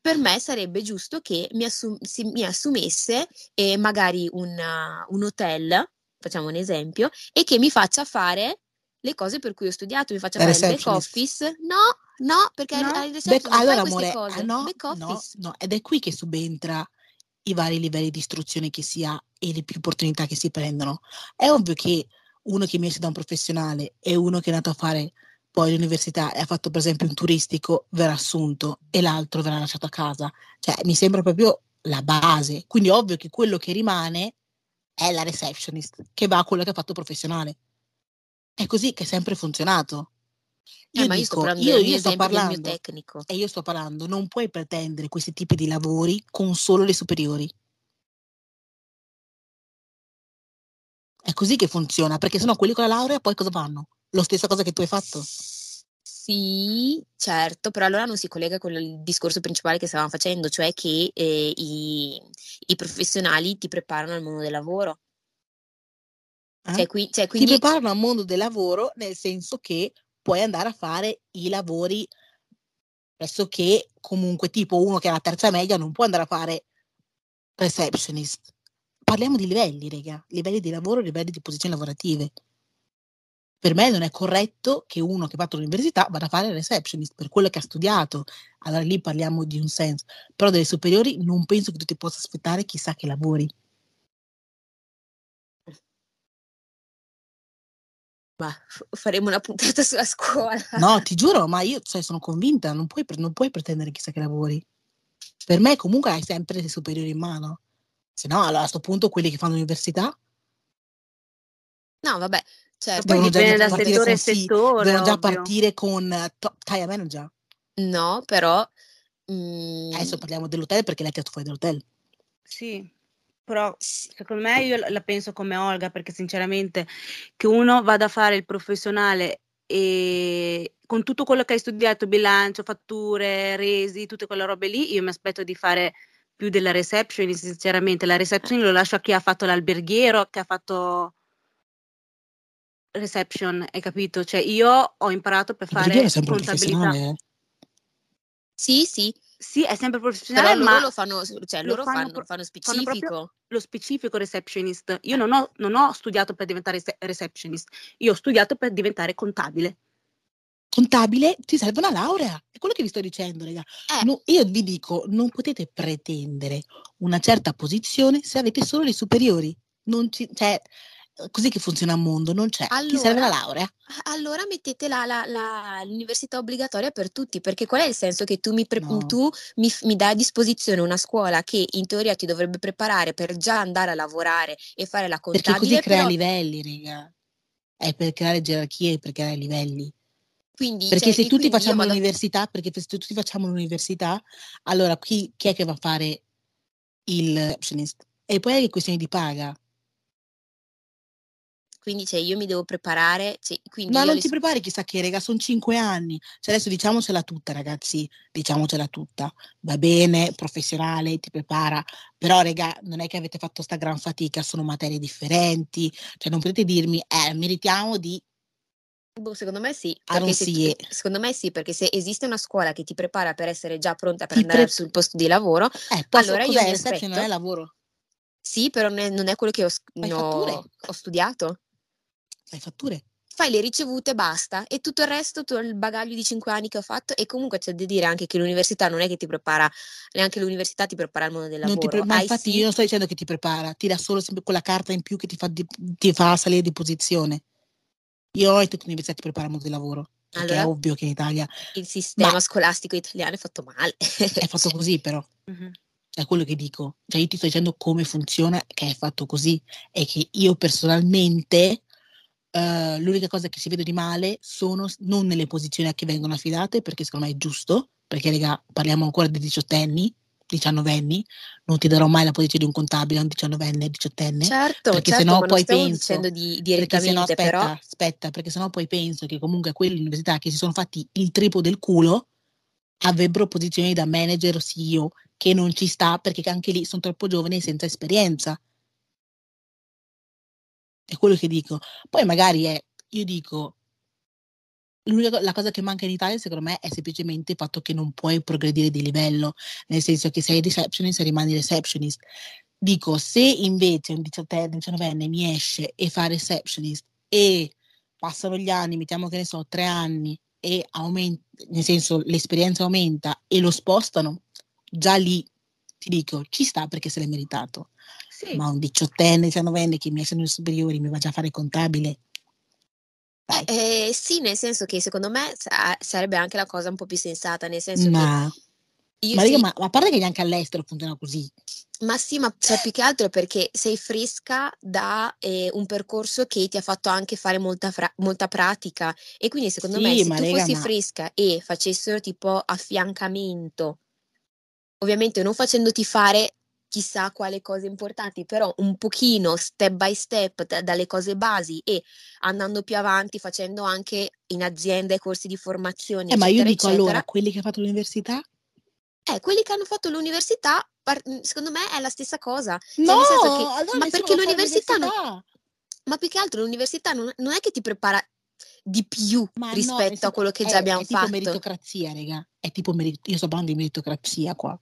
per me sarebbe giusto che mi, assum- si- mi assumesse eh, magari una- un hotel, facciamo un esempio, e che mi faccia fare le cose per cui ho studiato, mi faccia fare il back office. No, no, perché No? al Back- reception non allora, amore, cose. ah, no, back no, office. no, ed è qui che subentra i vari livelli di istruzione che si ha e le più opportunità che si prendono. È ovvio che uno che mi esce da un professionale e uno che è andato a fare poi l'università e ha fatto per esempio un turistico verrà assunto e l'altro verrà lasciato a casa. Cioè, mi sembra proprio la base. Quindi ovvio che quello che rimane è la receptionist, che va a quello che ha fatto professionale. È così che è sempre funzionato. Eh, Io ma io sto dico, parlando io, io sto parlando, e io sto parlando, non puoi pretendere questi tipi di lavori con solo le superiori. È così che funziona, perché sennò quelli con la laurea poi cosa fanno? Lo stessa cosa che tu hai fatto? Sì, certo, però allora non si collega con il discorso principale che stavamo facendo, cioè che eh, i, i professionali ti preparano al mondo del lavoro. eh? Cioè, qui, cioè, Ti quindi preparano al mondo del lavoro nel senso che puoi andare a fare i lavori pressoché comunque tipo uno che ha la terza media non può andare a fare receptionist. Parliamo di livelli, raga, livelli di lavoro, livelli di posizioni lavorative. Per me non è corretto che uno che ha fatto l'università vada a fare il receptionist per quello che ha studiato. Allora lì parliamo di un senso. Però delle superiori non penso che tu ti possa aspettare chissà che lavori. ma faremo una puntata sulla scuola. No, ti giuro, ma io cioè, sono convinta, non puoi, non puoi pretendere chissà che lavori. Per me comunque hai sempre le superiori in mano. Se no, allora a questo punto quelli che fanno l'università No, vabbè, certo, poi dipende da partire settore con a settore, devono già partire con top tire manager. no, però mm, Adesso parliamo dell'hotel perché lei ti ha fatto fuori dell'hotel. Sì, però secondo me io la la penso come Olga, perché sinceramente che uno vada a fare il professionale e con tutto quello che hai studiato, bilancio, fatture, resi, tutte quelle robe lì, io mi aspetto di fare più della reception, sinceramente. La reception lo lascio a chi ha fatto l'alberghiero, che ha fatto reception, hai capito? Cioè io ho imparato per fare era sempre contabilità. professionale? eh? Sì, sì, Sì, è sempre però professionale, loro ma lo fanno, cioè lo loro fanno, fanno, pro- fanno fanno specifico. lo specifico receptionist. Io non ho, non ho studiato per diventare rece- receptionist, io ho studiato per diventare contabile. Contabile ti serve una laurea, è quello che vi sto dicendo, raga. Eh, No, io vi dico, non potete pretendere una certa posizione se avete solo le superiori. Non ci, cioè, così che funziona il mondo, non c'è. Ti serve la allora, laurea. allora mettete la, la- la- l'università obbligatoria per tutti, perché qual è il senso che tu mi, pre- No. tu mi, mi dai a disposizione una scuola che in teoria ti dovrebbe preparare per già andare a lavorare e fare la Perché così contabile, crea però livelli, raga. È per creare gerarchie, per creare livelli. quindi, Perché cioè, se tutti facciamo vado l'università, perché se tutti facciamo l'università, allora chi, chi è che va a fare il receptionist? E poi è questione di paga. Quindi cioè, io mi devo preparare, cioè, quindi No, non ti scu- prepari chissà che, raga, sono cinque anni. Cioè adesso diciamocela tutta, ragazzi, diciamocela tutta. Va bene, professionale, ti prepara, però, raga, non è che avete fatto sta gran fatica, sono materie differenti. Cioè non potete dirmi, eh, meritiamo di boh, secondo me sì, se, secondo me sì, perché se esiste una scuola che ti prepara per essere già pronta per Ti andare pre- sul posto di lavoro, Eh, posso, allora io mi Reception non è aspetto. lavoro. Sì, però non è, non è quello che ho, fatture, ho studiato. Fai fatture. Fai le ricevute, basta, e tutto il resto, tutto il bagaglio di cinque anni che ho fatto, e comunque c'è da dire anche che l'università non è che ti prepara, neanche l'università ti prepara al mondo del Non ti lavoro. pre- ma infatti io sì, non sto dicendo che ti prepara, ti dà solo sempre quella carta in più che ti fa, di- ti fa salire di posizione. Io ho detto che l'università ti prepara al mondo del lavoro, perché è allora ovvio che in Italia il sistema Ma scolastico italiano è fatto male. è fatto così però, Mhm. è quello che dico. Cioè io ti sto dicendo come funziona, che è fatto così e che io personalmente eh, l'unica cosa che si vede di male sono non nelle posizioni a che vengono affidate, perché secondo me è giusto, perché raga, parliamo ancora di diciottenni, diciannovenni, non ti darò mai la posizione di un contabile un diciannovenne, diciottenne, certo, perché certo, sennò poi penso, dicendo di, perché sennò direttamente, però aspetta, aspetta, perché sennò poi penso che comunque quelle università che si sono fatti il triplo del culo avrebbero posizioni da manager o CEO, che non ci sta perché anche lì sono troppo giovani e senza esperienza. È quello che dico. Poi magari è, io dico, l'unica la cosa che manca in Italia secondo me è semplicemente il fatto che non puoi progredire di livello, nel senso che sei receptionist e rimani receptionist. Dico, se invece un diciottenne, diciannovenne mi esce e fa receptionist e passano gli anni, mettiamo che ne so, tre anni, e aumenta, nel senso l'esperienza aumenta e lo spostano, già lì ti dico, ci sta perché se l'è meritato. Sì, Ma un diciottenne, diciannovenne che mi esce nei superiori, mi va già a fare contabile, eh, sì, nel senso che secondo me sa- sarebbe anche la cosa un po' più sensata, nel senso che Ma, io ma, sì, ma, ma a parte che neanche all'estero funziona così. ma sì, ma cioè, più che altro perché sei fresca da eh, un percorso che ti ha fatto anche fare molta, fra- molta pratica. E quindi secondo me Sì, se ma tu raga, fossi fresca e facessero tipo affiancamento, ovviamente non facendoti fare chissà quale cose importanti, però un pochino step by step da- dalle cose basi e andando più avanti facendo anche in aziende corsi di formazione, eh, ma io eccetera, dico allora, eccetera. quelli che hanno fatto l'università? Eh, quelli che hanno fatto l'università, par- mm, secondo me è la stessa cosa. Cioè, No, nel senso che, allora ma perché a fare l'università non, l'università. ma più che altro l'università non, non è che ti prepara di più Ma no, rispetto a senso, quello che già è, abbiamo è tipo fatto. meritocrazia, raga. È tipo merit- io sto parlando di meritocrazia qua.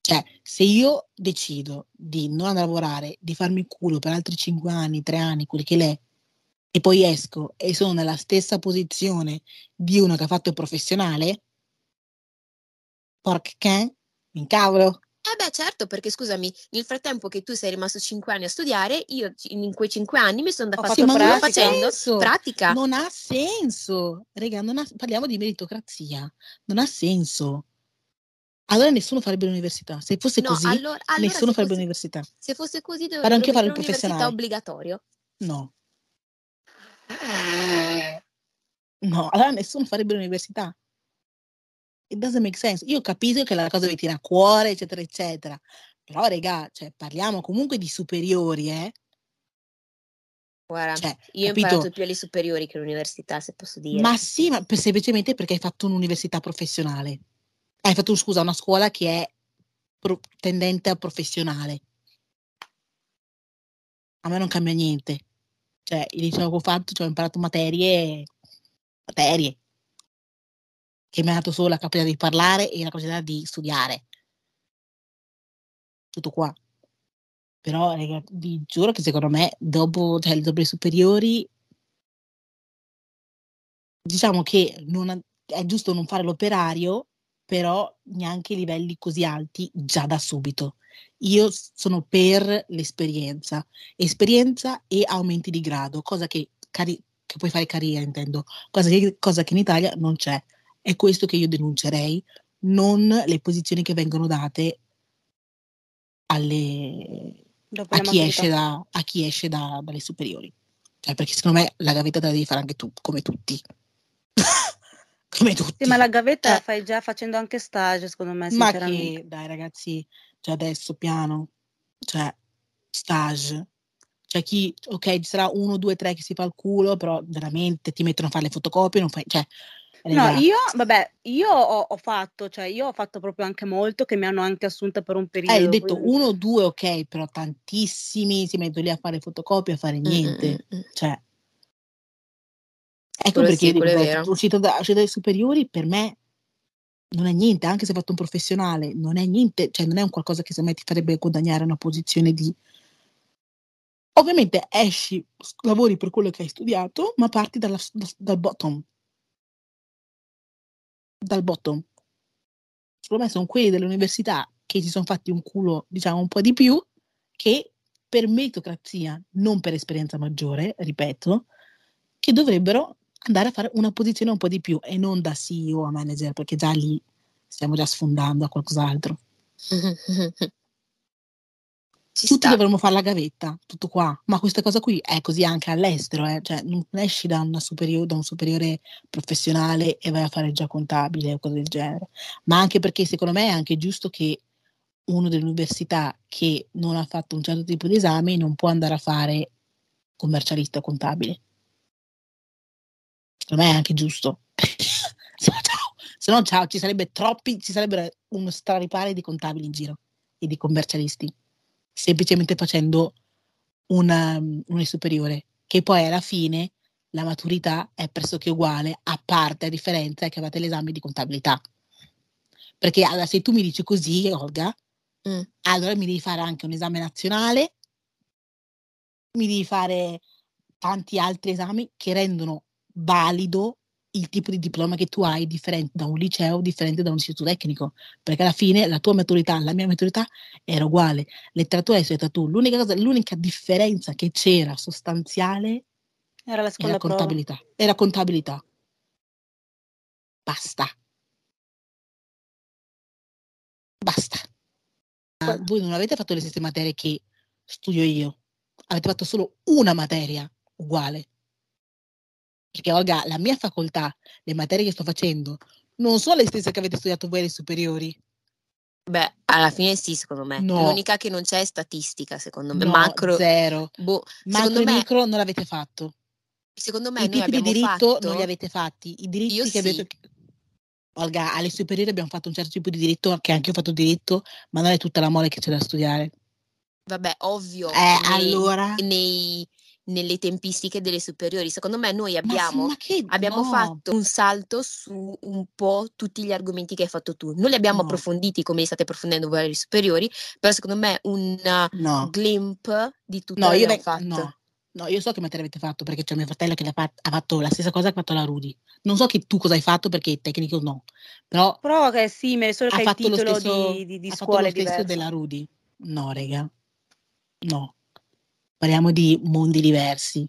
Cioè, se io decido di non andare a lavorare, di farmi il culo per altri 5 anni, 3 anni, quelli che l'è, e poi esco e sono nella stessa posizione di uno che ha fatto il professionale, porca mi incavolo. Eh beh, certo, perché scusami, nel frattempo che tu sei rimasto 5 anni a studiare, io in quei 5 anni mi sono da fatto pratica. facendo senso. pratica. Non ha senso. Raga, non ha- parliamo di meritocrazia. Non ha senso. Allora nessuno farebbe l'università. Se fosse No, così, allora, allora nessuno farebbe fosse, l'università. se fosse così dov- Vado anch'io a fare il professionale. obbligatorio. No. No, allora nessuno farebbe l'università. It doesn't make sense. Io capisco che la cosa vi tiene a cuore, eccetera, eccetera. Però, raga, cioè, parliamo comunque di superiori, eh? Guarda, Cioè, io ho imparato più alle superiori che all'università, se posso dire. Ma sì, ma per- semplicemente perché hai fatto un'università professionale. Hai fatto, scusa, una scuola che è pro- tendente a professionale. A me non cambia niente. Cioè, il liceo che ho fatto, cioè, ho imparato materie, materie, che mi ha dato solo la capacità di parlare e la capacità di studiare. Tutto qua. Però, raga, vi giuro che secondo me, dopo, cioè, le superiori, diciamo che ha- è giusto non fare l'operario, però neanche livelli così alti già da subito. Io sono per l'esperienza, esperienza e aumenti di grado, cosa che, cari- che puoi fare carriera, intendo, cosa che, cosa che in Italia non c'è. È questo che io denuncerei, non le posizioni che vengono date alle, a chi da, a chi esce da- dalle superiori. Cioè, perché secondo me la gavetta te la devi fare anche tu, come tutti. come tutti. Sì, ma la gavetta la Eh. fai già facendo anche stage, secondo me, Ma che, dai ragazzi, cioè adesso piano, cioè stage. Cioè chi, ok, ci sarà uno, due, tre che si fa il culo, però veramente ti mettono a fare le fotocopie, non fai, cioè, No, io, vabbè, io ho, ho fatto, cioè io ho fatto proprio anche molto che mi hanno anche assunta per un eh, periodo. ho detto quindi- uno o due, ok, però tantissimi si mettono lì a fare fotocopie, a fare Mm, niente. mm, mm. Cioè, ecco Quello perché sì, ripeto, vero. uscito, da, uscito dai superiori per me non è niente, anche se hai fatto un professionale, non è niente, cioè non è un qualcosa che secondo me ti farebbe guadagnare una posizione di... Ovviamente esci, lavori per quello che hai studiato, ma parti dalla- dal, dal bottom. Dal bottom. Secondo me sono quelli dell'università che si sono fatti un culo, diciamo, un po' di più, che per meritocrazia, non per esperienza maggiore, ripeto, che dovrebbero andare a fare una posizione un po' di più e non da CEO a manager, perché già lì stiamo già sfondando a qualcos'altro. Ci Tutti sta. dovremmo fare la gavetta, tutto qua. Ma questa cosa qui è così anche all'estero, eh? cioè non esci da, superiore, da un superiore professionale e vai a fare già contabile o cose del genere. Ma anche perché secondo me è anche giusto che uno dell'università che non ha fatto un certo tipo di esami non può andare a fare commercialista o contabile. Secondo me è anche giusto. se no, ciao, se no, ciao, ci sarebbe troppi, ci sarebbe uno straripare di contabili in giro e di commercialisti, semplicemente facendo una, una superiore, che poi alla fine la maturità è pressoché uguale, a parte a differenza è che avete l'esame di contabilità. Perché allora, se tu mi dici così, Olga, Mm. allora mi devi fare anche un esame nazionale, mi devi fare tanti altri esami che rendono valido il tipo di diploma che tu hai differente da un liceo, differente da un istituto tecnico, perché alla fine la tua maturità, la mia maturità era uguale, letteratura studiata tu, l'unica, cosa, l'unica differenza che c'era sostanziale Era la era seconda prova. contabilità, era contabilità. Basta. Basta. Ah, Voi non avete fatto le stesse materie che studio io, avete fatto solo una materia uguale. Perché Olga, la mia facoltà, le materie che sto facendo, non sono le stesse che avete studiato voi alle superiori. Beh, alla fine sì, secondo me. No. L'unica che non c'è è statistica, secondo me. No, Macro, zero. boh, Macro secondo e me, micro non l'avete fatto. secondo me I noi tipi di abbiamo diritto fatto... non li avete fatti. I diritti Io che sì. avete... Olga, alle superiori abbiamo fatto un certo tipo di diritto, che anche io ho fatto diritto, ma non è tutta la mole che c'è da studiare. Vabbè, ovvio, Eh, nei- allora? nei- nelle tempistiche delle superiori. Secondo me noi Ma, sì, abbiamo, ma che... abbiamo no. fatto un salto su un po' tutti gli argomenti che hai fatto tu. Non li abbiamo No. approfonditi come li state approfondendo voi alle superiori, però secondo me un No. glimpse di tutto No, io l'abbiamo fatto. no. No, io so che materia avete fatto perché c'è mio fratello che l'ha fat- ha fatto la stessa cosa che ha fatto la Rudy. Non so che tu cosa hai fatto perché tecnico no, però Però che è simile, solo ha che il fatto lo titolo stesso, di, di, di ha fatto scuola lo è stesso diverso. della Rudy. No, rega. No. Parliamo di mondi diversi.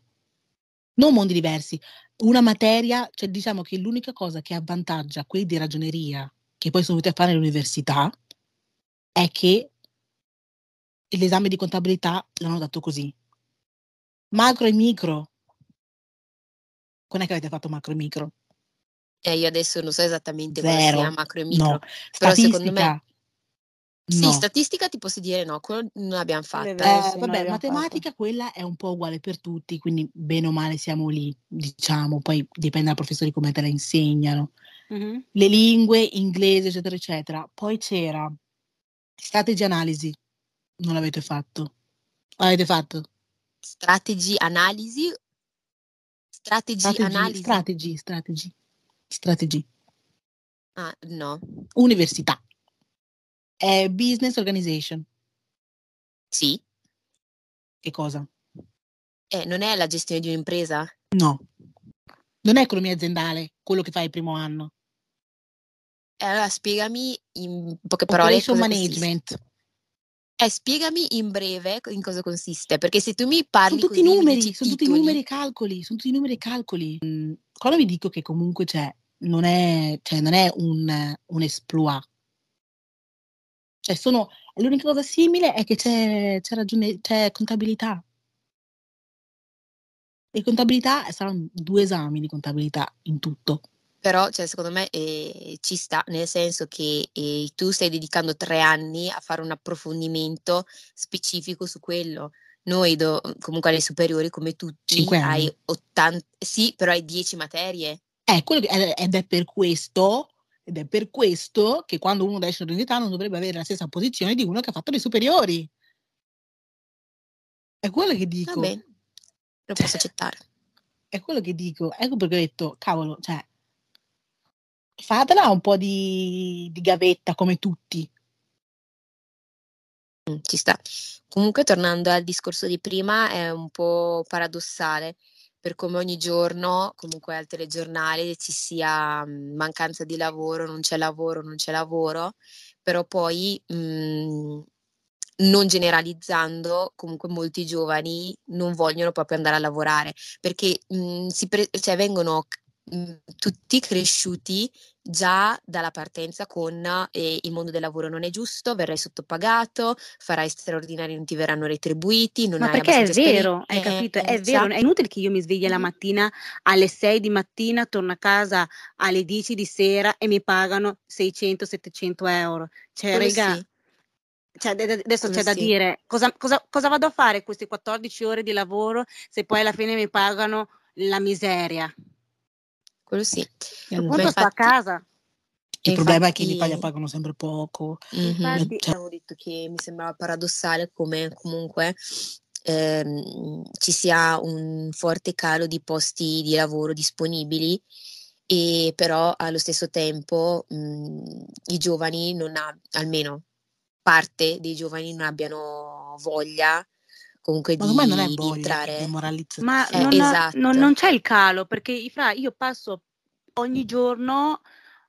Non mondi diversi. Una materia, cioè diciamo che l'unica cosa che avvantaggia quelli di ragioneria che poi sono venuti a fare all'università è che l'esame di contabilità l'hanno dato così. Macro e micro. Quando è che avete fatto macro e micro? E io adesso non so esattamente cosa Zero. sia macro e micro. No. Però secondo me- Sì, No. statistica ti posso dire no, quello non l'abbiamo fatta. vero. Eh, non vabbè, l'abbiamo matematica quella è un po' uguale per tutti, quindi bene o male siamo lì, diciamo, poi dipende dal professore come te la insegnano. Mhm. Le lingue, inglese, eccetera, eccetera. Poi c'era strategia analisi, non l'avete fatto. L'avete fatto? strategy analisi, strategy, Strategy, analisi. strategy, strategy, strategy. Ah, no, Università. È business organization. sì. Che cosa? Eh, non è la gestione di un'impresa? No. Non è economia aziendale, quello che fai il primo anno. Eh, allora spiegami in poche parole Operation consiste. management. Eh, spiegami in breve in cosa consiste, perché se tu mi parli Sono tutti così, numeri, sono tutti titoli, numeri e calcoli, sono tutti numeri e calcoli. Mm, Quando vi dico che comunque c'è, non è, cioè, non è un, un exploit. Cioè, sono, l'unica cosa simile è che c'è, c'è, ragione, c'è contabilità. E contabilità saranno due esami di contabilità in tutto. Però, cioè, secondo me eh, ci sta, nel senso che eh, tu stai dedicando tre anni a fare un approfondimento specifico su quello. Noi, do- comunque alle superiori, come tutti, hai 80, sì, però hai 10 materie. Eh, quello che- ed ed è per questo, ed è per questo che quando uno esce all'università non dovrebbe avere la stessa posizione di uno che ha fatto le superiori. È quello che Va dico. bene, lo posso accettare. È quello che dico. Ecco perché ho detto, cavolo, cioè, fatela un po' di, di gavetta come tutti. Mm, Ci sta. Comunque, tornando al discorso di prima, è un po' paradossale per come ogni giorno, comunque al telegiornale, ci sia mm, mancanza di lavoro, non c'è lavoro, non c'è lavoro, però poi, mm, non generalizzando, comunque molti giovani non vogliono proprio andare a lavorare perché mm, si pre- cioè, vengono mm, tutti cresciuti già dalla partenza con eh, il mondo del lavoro non è giusto, verrai sottopagato, farai straordinari, non ti verranno retribuiti, non Ma perché è vero, hai capito? È esperienza. vero, è inutile che io mi svegli la Mhm. mattina alle 6 di mattina, torno a casa alle 10 di sera e mi pagano 600-700 euro. Cioè, Quello raga, sì, cioè, de- de- adesso quello c'è da sì. dire cosa, cosa- cosa vado a fare queste 14 ore di lavoro se poi alla fine mi pagano la miseria? Quello sì. E A allora, punto sto a infatti- casa. il e problema è che in infatti- Italia pagano sempre poco. Mhm. Infatti, Cioè- Avevo detto che mi sembrava paradossale come comunque ehm, ci sia un forte calo di posti di lavoro disponibili e però allo stesso tempo mh, i giovani non ha, almeno parte dei giovani non abbiano voglia comunque Ma di, ormai non è di voglia, è entrare. demoralizzazione. Ma Eh, non, esatto. non- non c'è il calo perché fra, io passo ogni giorno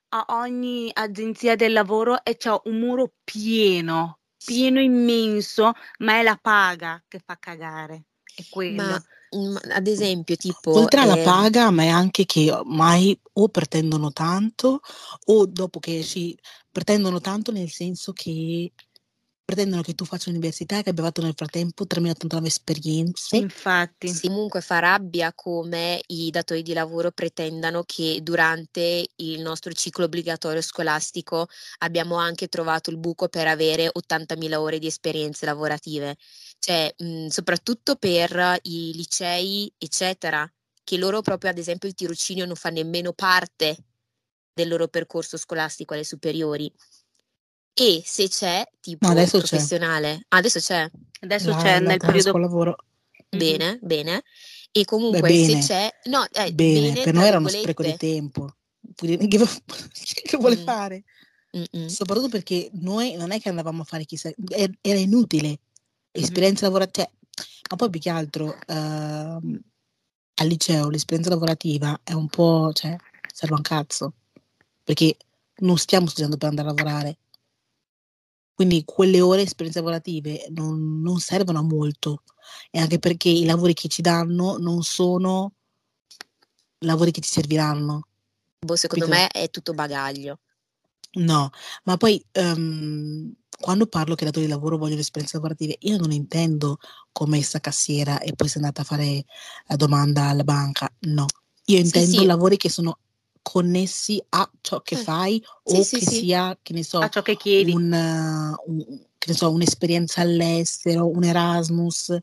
a ogni agenzia del lavoro e c'ho un muro pieno, pieno immenso, ma è la paga che fa cagare. È quello. Ma, ma ad esempio, tipo Oltre alla ehm, paga, ma è anche che ormai o pretendono tanto o dopo che esci pretendono tanto nel senso che pretendono che tu faccia l'università e che abbia fatto nel frattempo 3089 esperienze. Infatti. Sì, comunque fa rabbia come i datori di lavoro pretendano che durante il nostro ciclo obbligatorio scolastico abbiamo anche trovato il buco per avere 80.000 ore di esperienze lavorative. Cioè, mh, soprattutto per i licei, eccetera, che loro proprio ad esempio il tirocinio non fa nemmeno parte del loro percorso scolastico alle superiori. E se c'è, tipo adesso c'è. professionale, ah, adesso c'è. Adesso La- c'è la nel periodo lavoro. Bene, bene. E comunque bene. se c'è, no, eh, Bene, bene, per noi era uno spreco di tempo. Che, vuole Mm. fare? Mm-mm. Soprattutto perché noi non è che andavamo a fare chissà, er- era inutile. Esperienza lavorativa, ma poi più che altro ehm, al liceo l'esperienza lavorativa è un po', cioè, serve un cazzo, perché non stiamo studiando per andare a lavorare. Quindi quelle ore esperienze lavorative non, non servono a molto, e anche perché i lavori che ci danno non sono lavori che ti serviranno. Boh, secondo Capito? me è tutto bagaglio. No, ma poi ehm, quando parlo che datori di lavoro vogliono esperienze lavorative, io non intendo come essa cassiera e poi sei andata a fare la domanda alla banca. No, io Sì, intendo sì. lavori che sono connessi a ciò che Eh, fai sì, o sì, che sì. sia, che ne so, a ciò che chiedi. un, uh, un- che ne so, un'esperienza all'estero, un Erasmus.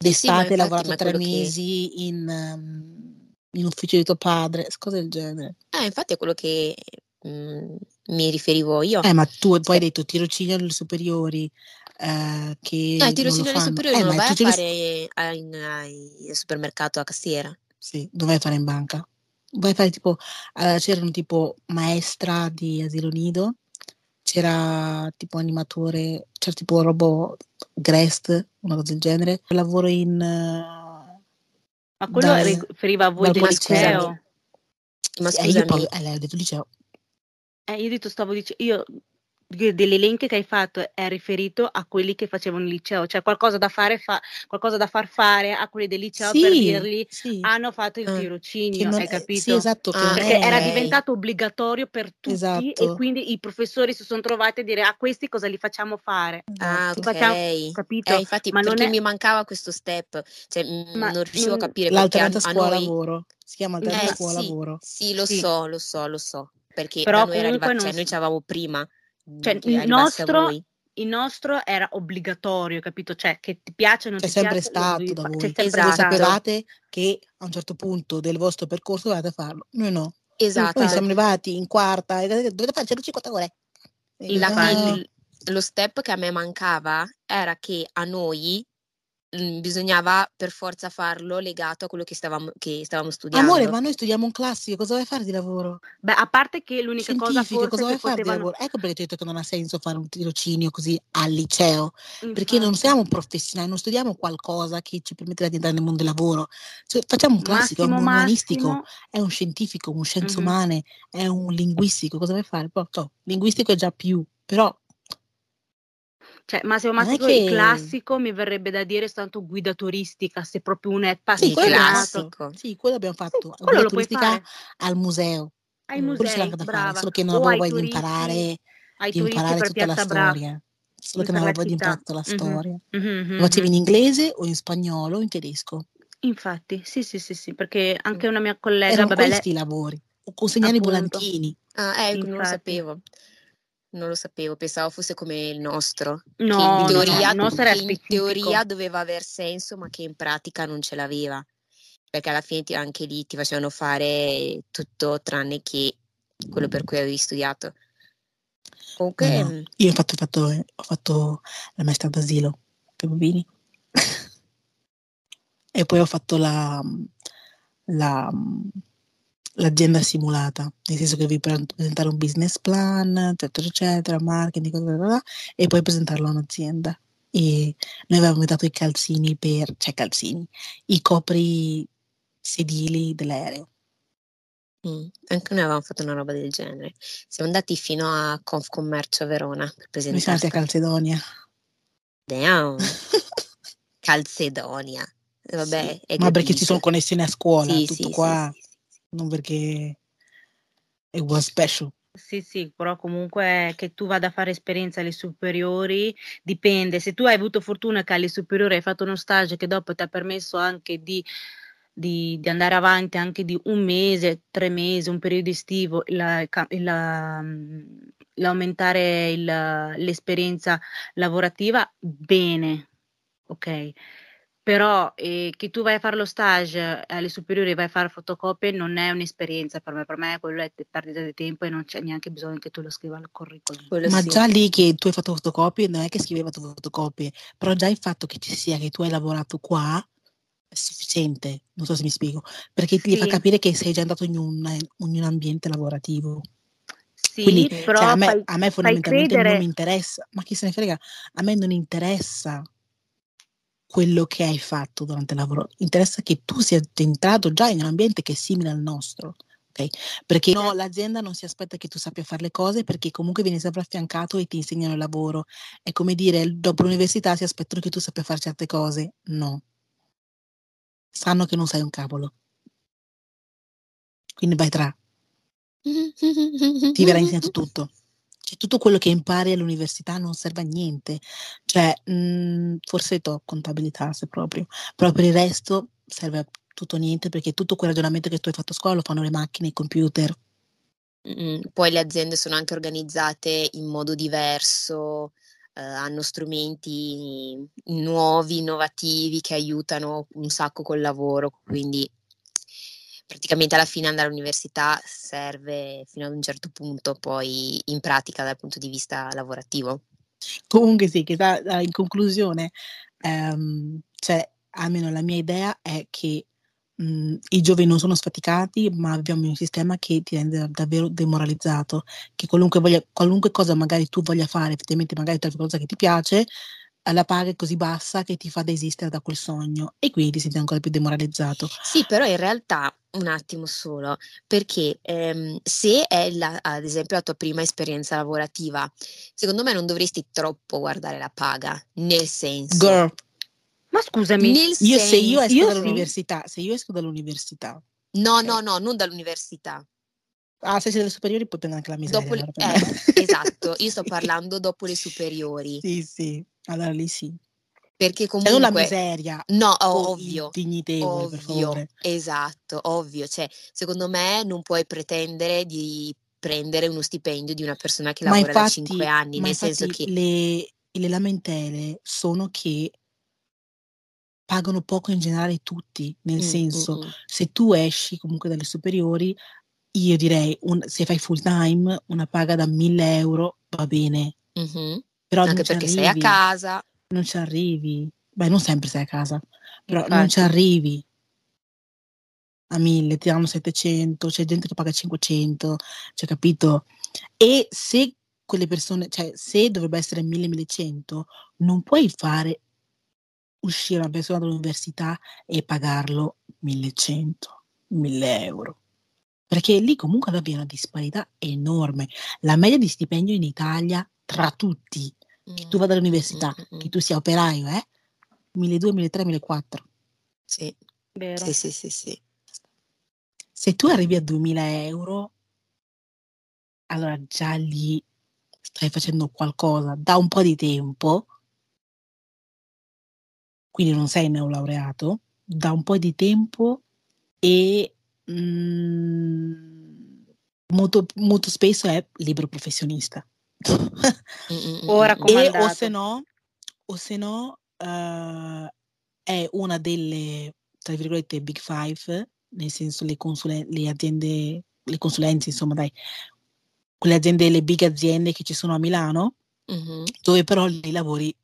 Sì, sì, ma d'estate hai infatti, lavorato tre quello che, mesi in, ehm, in ufficio di tuo padre, cose del genere. eh, infatti è quello che mm, mi riferivo io. Eh, ma tu poi Cioè, hai detto tirocinio alle superiori, eh, che Eh, non lo tirocinio alle superiori Eh, non lo vai a fare ai- al supermercato a cassiera? Sì, dove vai a fare in banca? Vai a fare tipo, eh, c'erano tipo maestra di asilo nido, c'era tipo animatore, c'era tipo robot Grest, una cosa del genere. Lavoro in... eh, Ma quello dal- riferiva a voi del liceo? Ma sì, eh, io poi, scusami, eh, lei ha detto liceo. Eh, io detto, stavo dicendo, io dell'elenco che hai fatto è riferito a quelli che facevano il liceo, cioè qualcosa da fare, fa, qualcosa da far fare a quelli del liceo per Sì, dirgli sì, hanno fatto il che tirocinio, non hai sì, capito? esatto, che Ah, Perché era ok. è... diventato obbligatorio per tutti e Esatto, quindi i professori si sono trovati a dire a questi cosa li facciamo fare? Ah, esatto. Li facciamo, ok. Eh, capito? infatti, Ma non perché è, mi mancava questo step, cioè mm, ma non riuscivo a capire perché a, L'alternanza a noi... scuola-lavoro, si chiama alternanza Eh sì, scuola-lavoro. sì, lo sì, so, lo so, lo so, perché però noi era comunque arrivato, non, cioè noi s- ci avevamo prima cioè il nostro, voi. il nostro era obbligatorio, capito? Cioè che ti piace o non C'è ti sempre piace, stato dovevi da fare, c'è voi. sempre Voi stato. Esatto, sapevate che a un certo punto del vostro percorso dovete farlo. Noi no. Poi esatto. siamo Infatti, arrivati in quarta e dovete fare 150 ore. E io, La- ah, il- lo step che a me mancava era che a noi bisognava per forza farlo legato a quello che stavamo, che stavamo amore, studiando. ma noi studiamo un classico, cosa vai a fare di lavoro? Beh, a parte che l'unica cosa Scientifico, forse cosa a fare di potevano, lavoro? Ecco perché ti ho detto che non ha senso fare un tirocinio così al liceo, perché non infatti, siamo professionali, non studiamo qualcosa che ci permetterà di entrare nel mondo del lavoro. Cioè, facciamo un classico, è massimo un umanistico, massimo, è un scientifico, un scienze mhm. umane, è un linguistico, cosa vai a fare? Poi, so, linguistico è già più, però Cioè, massimo è massimo il che... classico mi verrebbe da dire è stato guida turistica, se proprio uno è Sì, Il quello classico. sì, quello abbiamo Sì, fatto, quello guida lo puoi turistica fare. al museo, ai Mm. quello musei, anche da fare, brava, solo che non avevo voglia di imparare, di imparare tutta la Piazza Bra, storia, solo che non avevo voglia di imparare tutta la Mhm, storia. mhm, Lo facevi in inglese o in spagnolo o in tedesco. Infatti, sì, sì, sì, sì, perché anche una mia collega, Erano vabbè, lei, questi i lavori, o consegnare i volantini. Ah, ecco, non lo sapevo. Non lo sapevo, pensavo fosse come il nostro, che in No, no, no, teoria, in teoria doveva aver senso, ma che in pratica non ce l'aveva. Perché alla fine ti- anche lì ti facevano fare tutto tranne che quello per cui avevi studiato. No, Comunque, no, mm, io ho fatto, ho fatto, ho fatto la maestra d'asilo per bambini e poi ho fatto la, la- l'azienda simulata, nel senso che pre- presentare un business plan, eccetera, eccetera, marketing, bla, bla, bla, e poi presentarlo a un'azienda. E noi avevamo dato i calzini per, cioè calzini, i copri sedili dell'aereo. mm, anche noi avevamo fatto una roba del genere. Siamo andati fino a Confcommercio a Verona per Noi siamo andati a. Calcedonia. Damn, Calcedonia. Vabbè, Sì, ma perché ci sono connessioni a scuola, Sì, tutto sì, qua, sì, sì. Non perché it was special. Sì, sì, però comunque che tu vada a fare esperienza alle superiori dipende. Se tu hai avuto fortuna che alle superiori hai fatto uno stage che dopo ti ha permesso anche di, di- di andare avanti anche di un mese, tre mesi, un periodo estivo, la- la- mm, l'aumentare il- l'esperienza lavorativa, bene, ok? Però eh, che tu vai a fare lo stage eh, alle superiori e vai a fare fotocopie non è un'esperienza per me, per me quello è perdita di tempo e non c'è neanche bisogno che tu lo scriva al curriculum. Quello Ma sì. già lì che tu hai fatto fotocopie, non è che scriveva tu fotocopie, però già il fatto che ci sia che tu hai lavorato qua è sufficiente, non so se mi spiego, perché ti fa capire che sei già andato in un, in un ambiente lavorativo. sì, Quindi, Mm. cioè, a però me, fai, a me fondamentalmente non mi interessa, ma chi se ne frega, a me non interessa quello che hai fatto durante il lavoro, interessa che tu sia entrato già in un ambiente che è simile al nostro. ok? Perché no, l'azienda non si aspetta che tu sappia fare le cose perché comunque vieni sempre affiancato e ti insegnano il lavoro. È come dire, dopo l'università si aspettano che tu sappia fare certe cose. No, sanno che non sai un cavolo. Quindi vai tra, ti verrà insegnato tutto. Cioè, tutto quello che impari all'università non serve a niente. Cioè, mh, forse to, contabilità se proprio, però per il resto serve a tutto niente perché tutto quel ragionamento che tu hai fatto a scuola lo fanno le macchine, i computer. Mm, Poi le aziende sono anche organizzate in modo diverso, eh, hanno strumenti nuovi, innovativi che aiutano un sacco col lavoro, quindi praticamente alla fine andare all'università serve fino ad un certo punto, poi in pratica dal punto di vista lavorativo. Comunque sì, che da, da- in conclusione, ehm, cioè, almeno la mia idea è che mh, i giovani non sono sfaticati, ma abbiamo un sistema che ti rende davvero demoralizzato, che qualunque, voglia, qualunque cosa magari tu voglia fare, effettivamente magari trovi qualcosa che ti piace, eh, la paga è così bassa che ti fa desistere da quel sogno e quindi ti senti ancora più demoralizzato. Sì, però in realtà un attimo solo, perché ehm, se è la- ad esempio la tua prima esperienza lavorativa, secondo me non dovresti troppo guardare la paga, nel senso, Girl, Ma scusami, nel io se io senso, esco io sì. dall'università, se io esco dall'università, no, ok? no, no, non dall'università. Ah, se sei delle superiori puoi prendere anche la miseria. Dopo allora per eh, esatto, io sto parlando dopo le superiori, Sì, sì, allora lì sì. perché Cioè non la comunque, miseria, no, ovvio, dignitevole, per ovvio, favore. esatto, ovvio, cioè, secondo me non puoi pretendere di prendere uno stipendio di una persona che Ma lavora da 5 infatti, anni, nel senso infatti che le, le lamentele sono che pagano poco in generale tutti, nel Mm, mm, senso, mm. se tu esci comunque dalle superiori, io direi, un- se fai full time, una paga da 1000 euro va bene, Mhm. però Anche perché sei a arrivi, casa. non ci arrivi. Beh, non sempre sei a casa, però non ci infatti. arrivi a 1000, ti danno 700, c'è gente che paga 500, cioè capito? E se quelle persone, cioè se dovrebbe essere 1000-1100, non puoi fare uscire una persona dall'università e pagarlo 1100, 1000 euro. Perché lì comunque aveva una disparità enorme. La media di stipendio in Italia tra tutti, che tu Mm, vada mm, all'università, mm, mm, che mm. tu sia operaio, eh? 1200, 1300, 1400. Sì, Vero. sì, sì, sì, sì. Se tu arrivi a 2000 euro, allora già lì stai facendo qualcosa da un po' di tempo, quindi non sei neolaureato, da un po' di tempo e mm, molto, molto spesso è libero professionista. Ora e o se no, o se no eh, è una delle, tra virgolette, big five, nel senso le, consule- le aziende, le consulenze, insomma, dai, quelle aziende, le big aziende che ci sono a Milano, Mhm. dove però lì lavori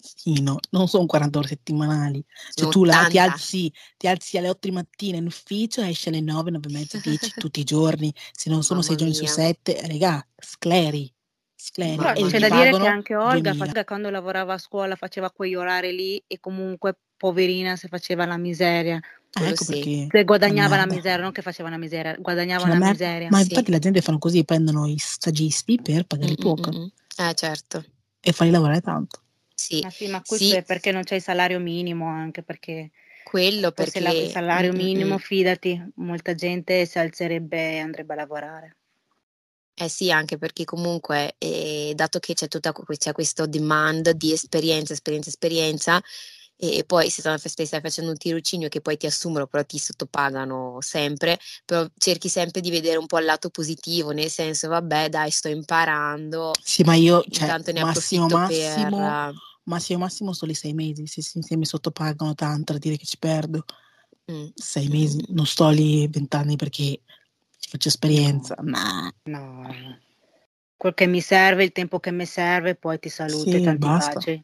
sì, no, non sono 40 ore settimanali. Cioè Sono tu la- ti 80. alzi, ti alzi alle 8 di mattina in ufficio esci alle 9, 9 e mezza, 10 tutti i giorni. Se non sono Mamma 6 giorni su mia. 7, regà, scleri, scleri. Però E c'è da dire che anche Olga, 2000. fa- quando lavorava a scuola, faceva quegli orari lì e comunque, poverina, se faceva la miseria. Ah, ecco sì. perché Se la guadagnava la merda. miseria, non che faceva la miseria, guadagnava Cioè, la la merda. miseria. Ma Sì. infatti le aziende fanno così, prendono i stagisti per pagarli mm, poco mm, mm. Eh, certo. e farli lavorare tanto. Sì, Ma sì, ma questo sì, è perché non c'è il salario minimo, anche perché quello fosse la- il perché... salario mm, mm, mm. minimo, fidati, molta gente si alzerebbe e andrebbe a lavorare. Eh sì, anche perché comunque, eh, dato che c'è tutta c'è questo demand di esperienza, esperienza, esperienza, e poi se stai stai facendo un tirocinio che poi ti assumono, però ti sottopagano sempre, però cerchi sempre di vedere un po' il lato positivo, nel senso, vabbè, dai, sto imparando, Sì, ma io, cioè, intanto ne massimo approfitto per... massimo, massimo massimo solo i sei mesi. Se, se, mi sottopagano tanto, a dire che ci perdo. mm, Sei mesi, non sto lì vent'anni perché ci faccio esperienza. Nah. No, no. Quel che mi serve, il tempo che mi serve, poi ti saluto e Sì, tanti basta. baci.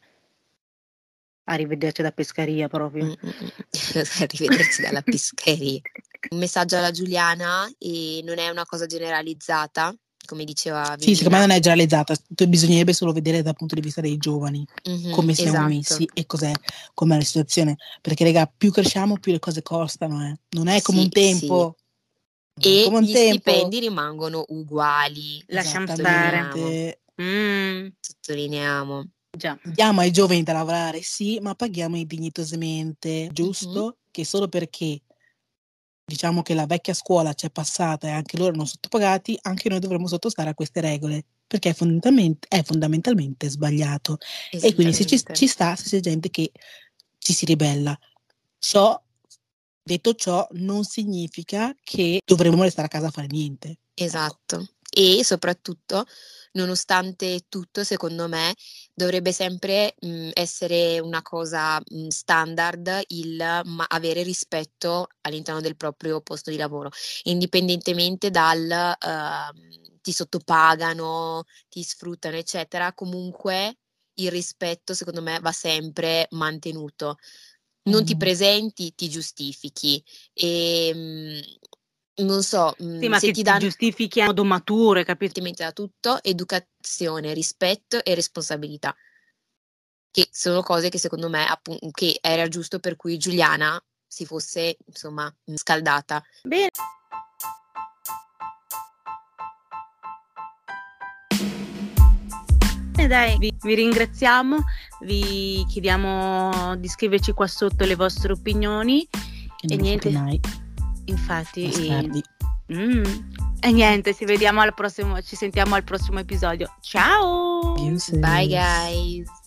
Arrivederci da pescaria mm, proprio. mm, mm. Arrivederci dalla pescheria. Un messaggio alla Giuliana, e non è una cosa generalizzata, come diceva Sì, secondo me non è generalizzata. Bisognerebbe solo vedere dal punto di vista dei giovani Mhm, come siamo esatto. messi e cos'è, com'è la situazione. Perché, raga, più cresciamo, più le cose costano. eh. Non è come Sì, un tempo. È E come gli tempo. stipendi rimangono uguali. Lasciamo stare. Esattamente. Mm, Sottolineiamo. Già. Diamo ai giovani da lavorare, sì, ma paghiamoli dignitosamente, giusto? Che solo perché diciamo che la vecchia scuola c'è passata e anche loro non sottopagati, anche noi dovremmo sottostare a queste regole, perché è fondamentalmente, è fondamentalmente sbagliato. E quindi se ci, ci sta, se c'è gente che ci si ribella. Ciò, detto ciò, non significa che dovremmo restare a casa a fare niente. Ecco. Esatto. E soprattutto, nonostante tutto, secondo me, dovrebbe sempre mh, essere una cosa mh, standard il ma- avere rispetto all'interno del proprio posto di lavoro, indipendentemente dal ehm, ti sottopagano, ti sfruttano, eccetera, comunque il rispetto secondo me va sempre mantenuto. Non ti presenti, ti giustifichi. Ehm, non so, Sì, mhmm, ma se ti ti dan giustifichi a modo maturo, capito? Ovviamente da tutto, educazione, rispetto e responsabilità. Che sono cose che secondo me appun che era giusto per cui Giuliana si fosse, insomma, scaldata. Bene. Dai, vi vi ringraziamo, vi chiediamo di scriverci qua sotto le vostre opinioni e fate niente mai, infatti, bastardi. mh, e niente, ci vediamo al prossimo ci sentiamo al prossimo episodio. Ciao! Bye guys.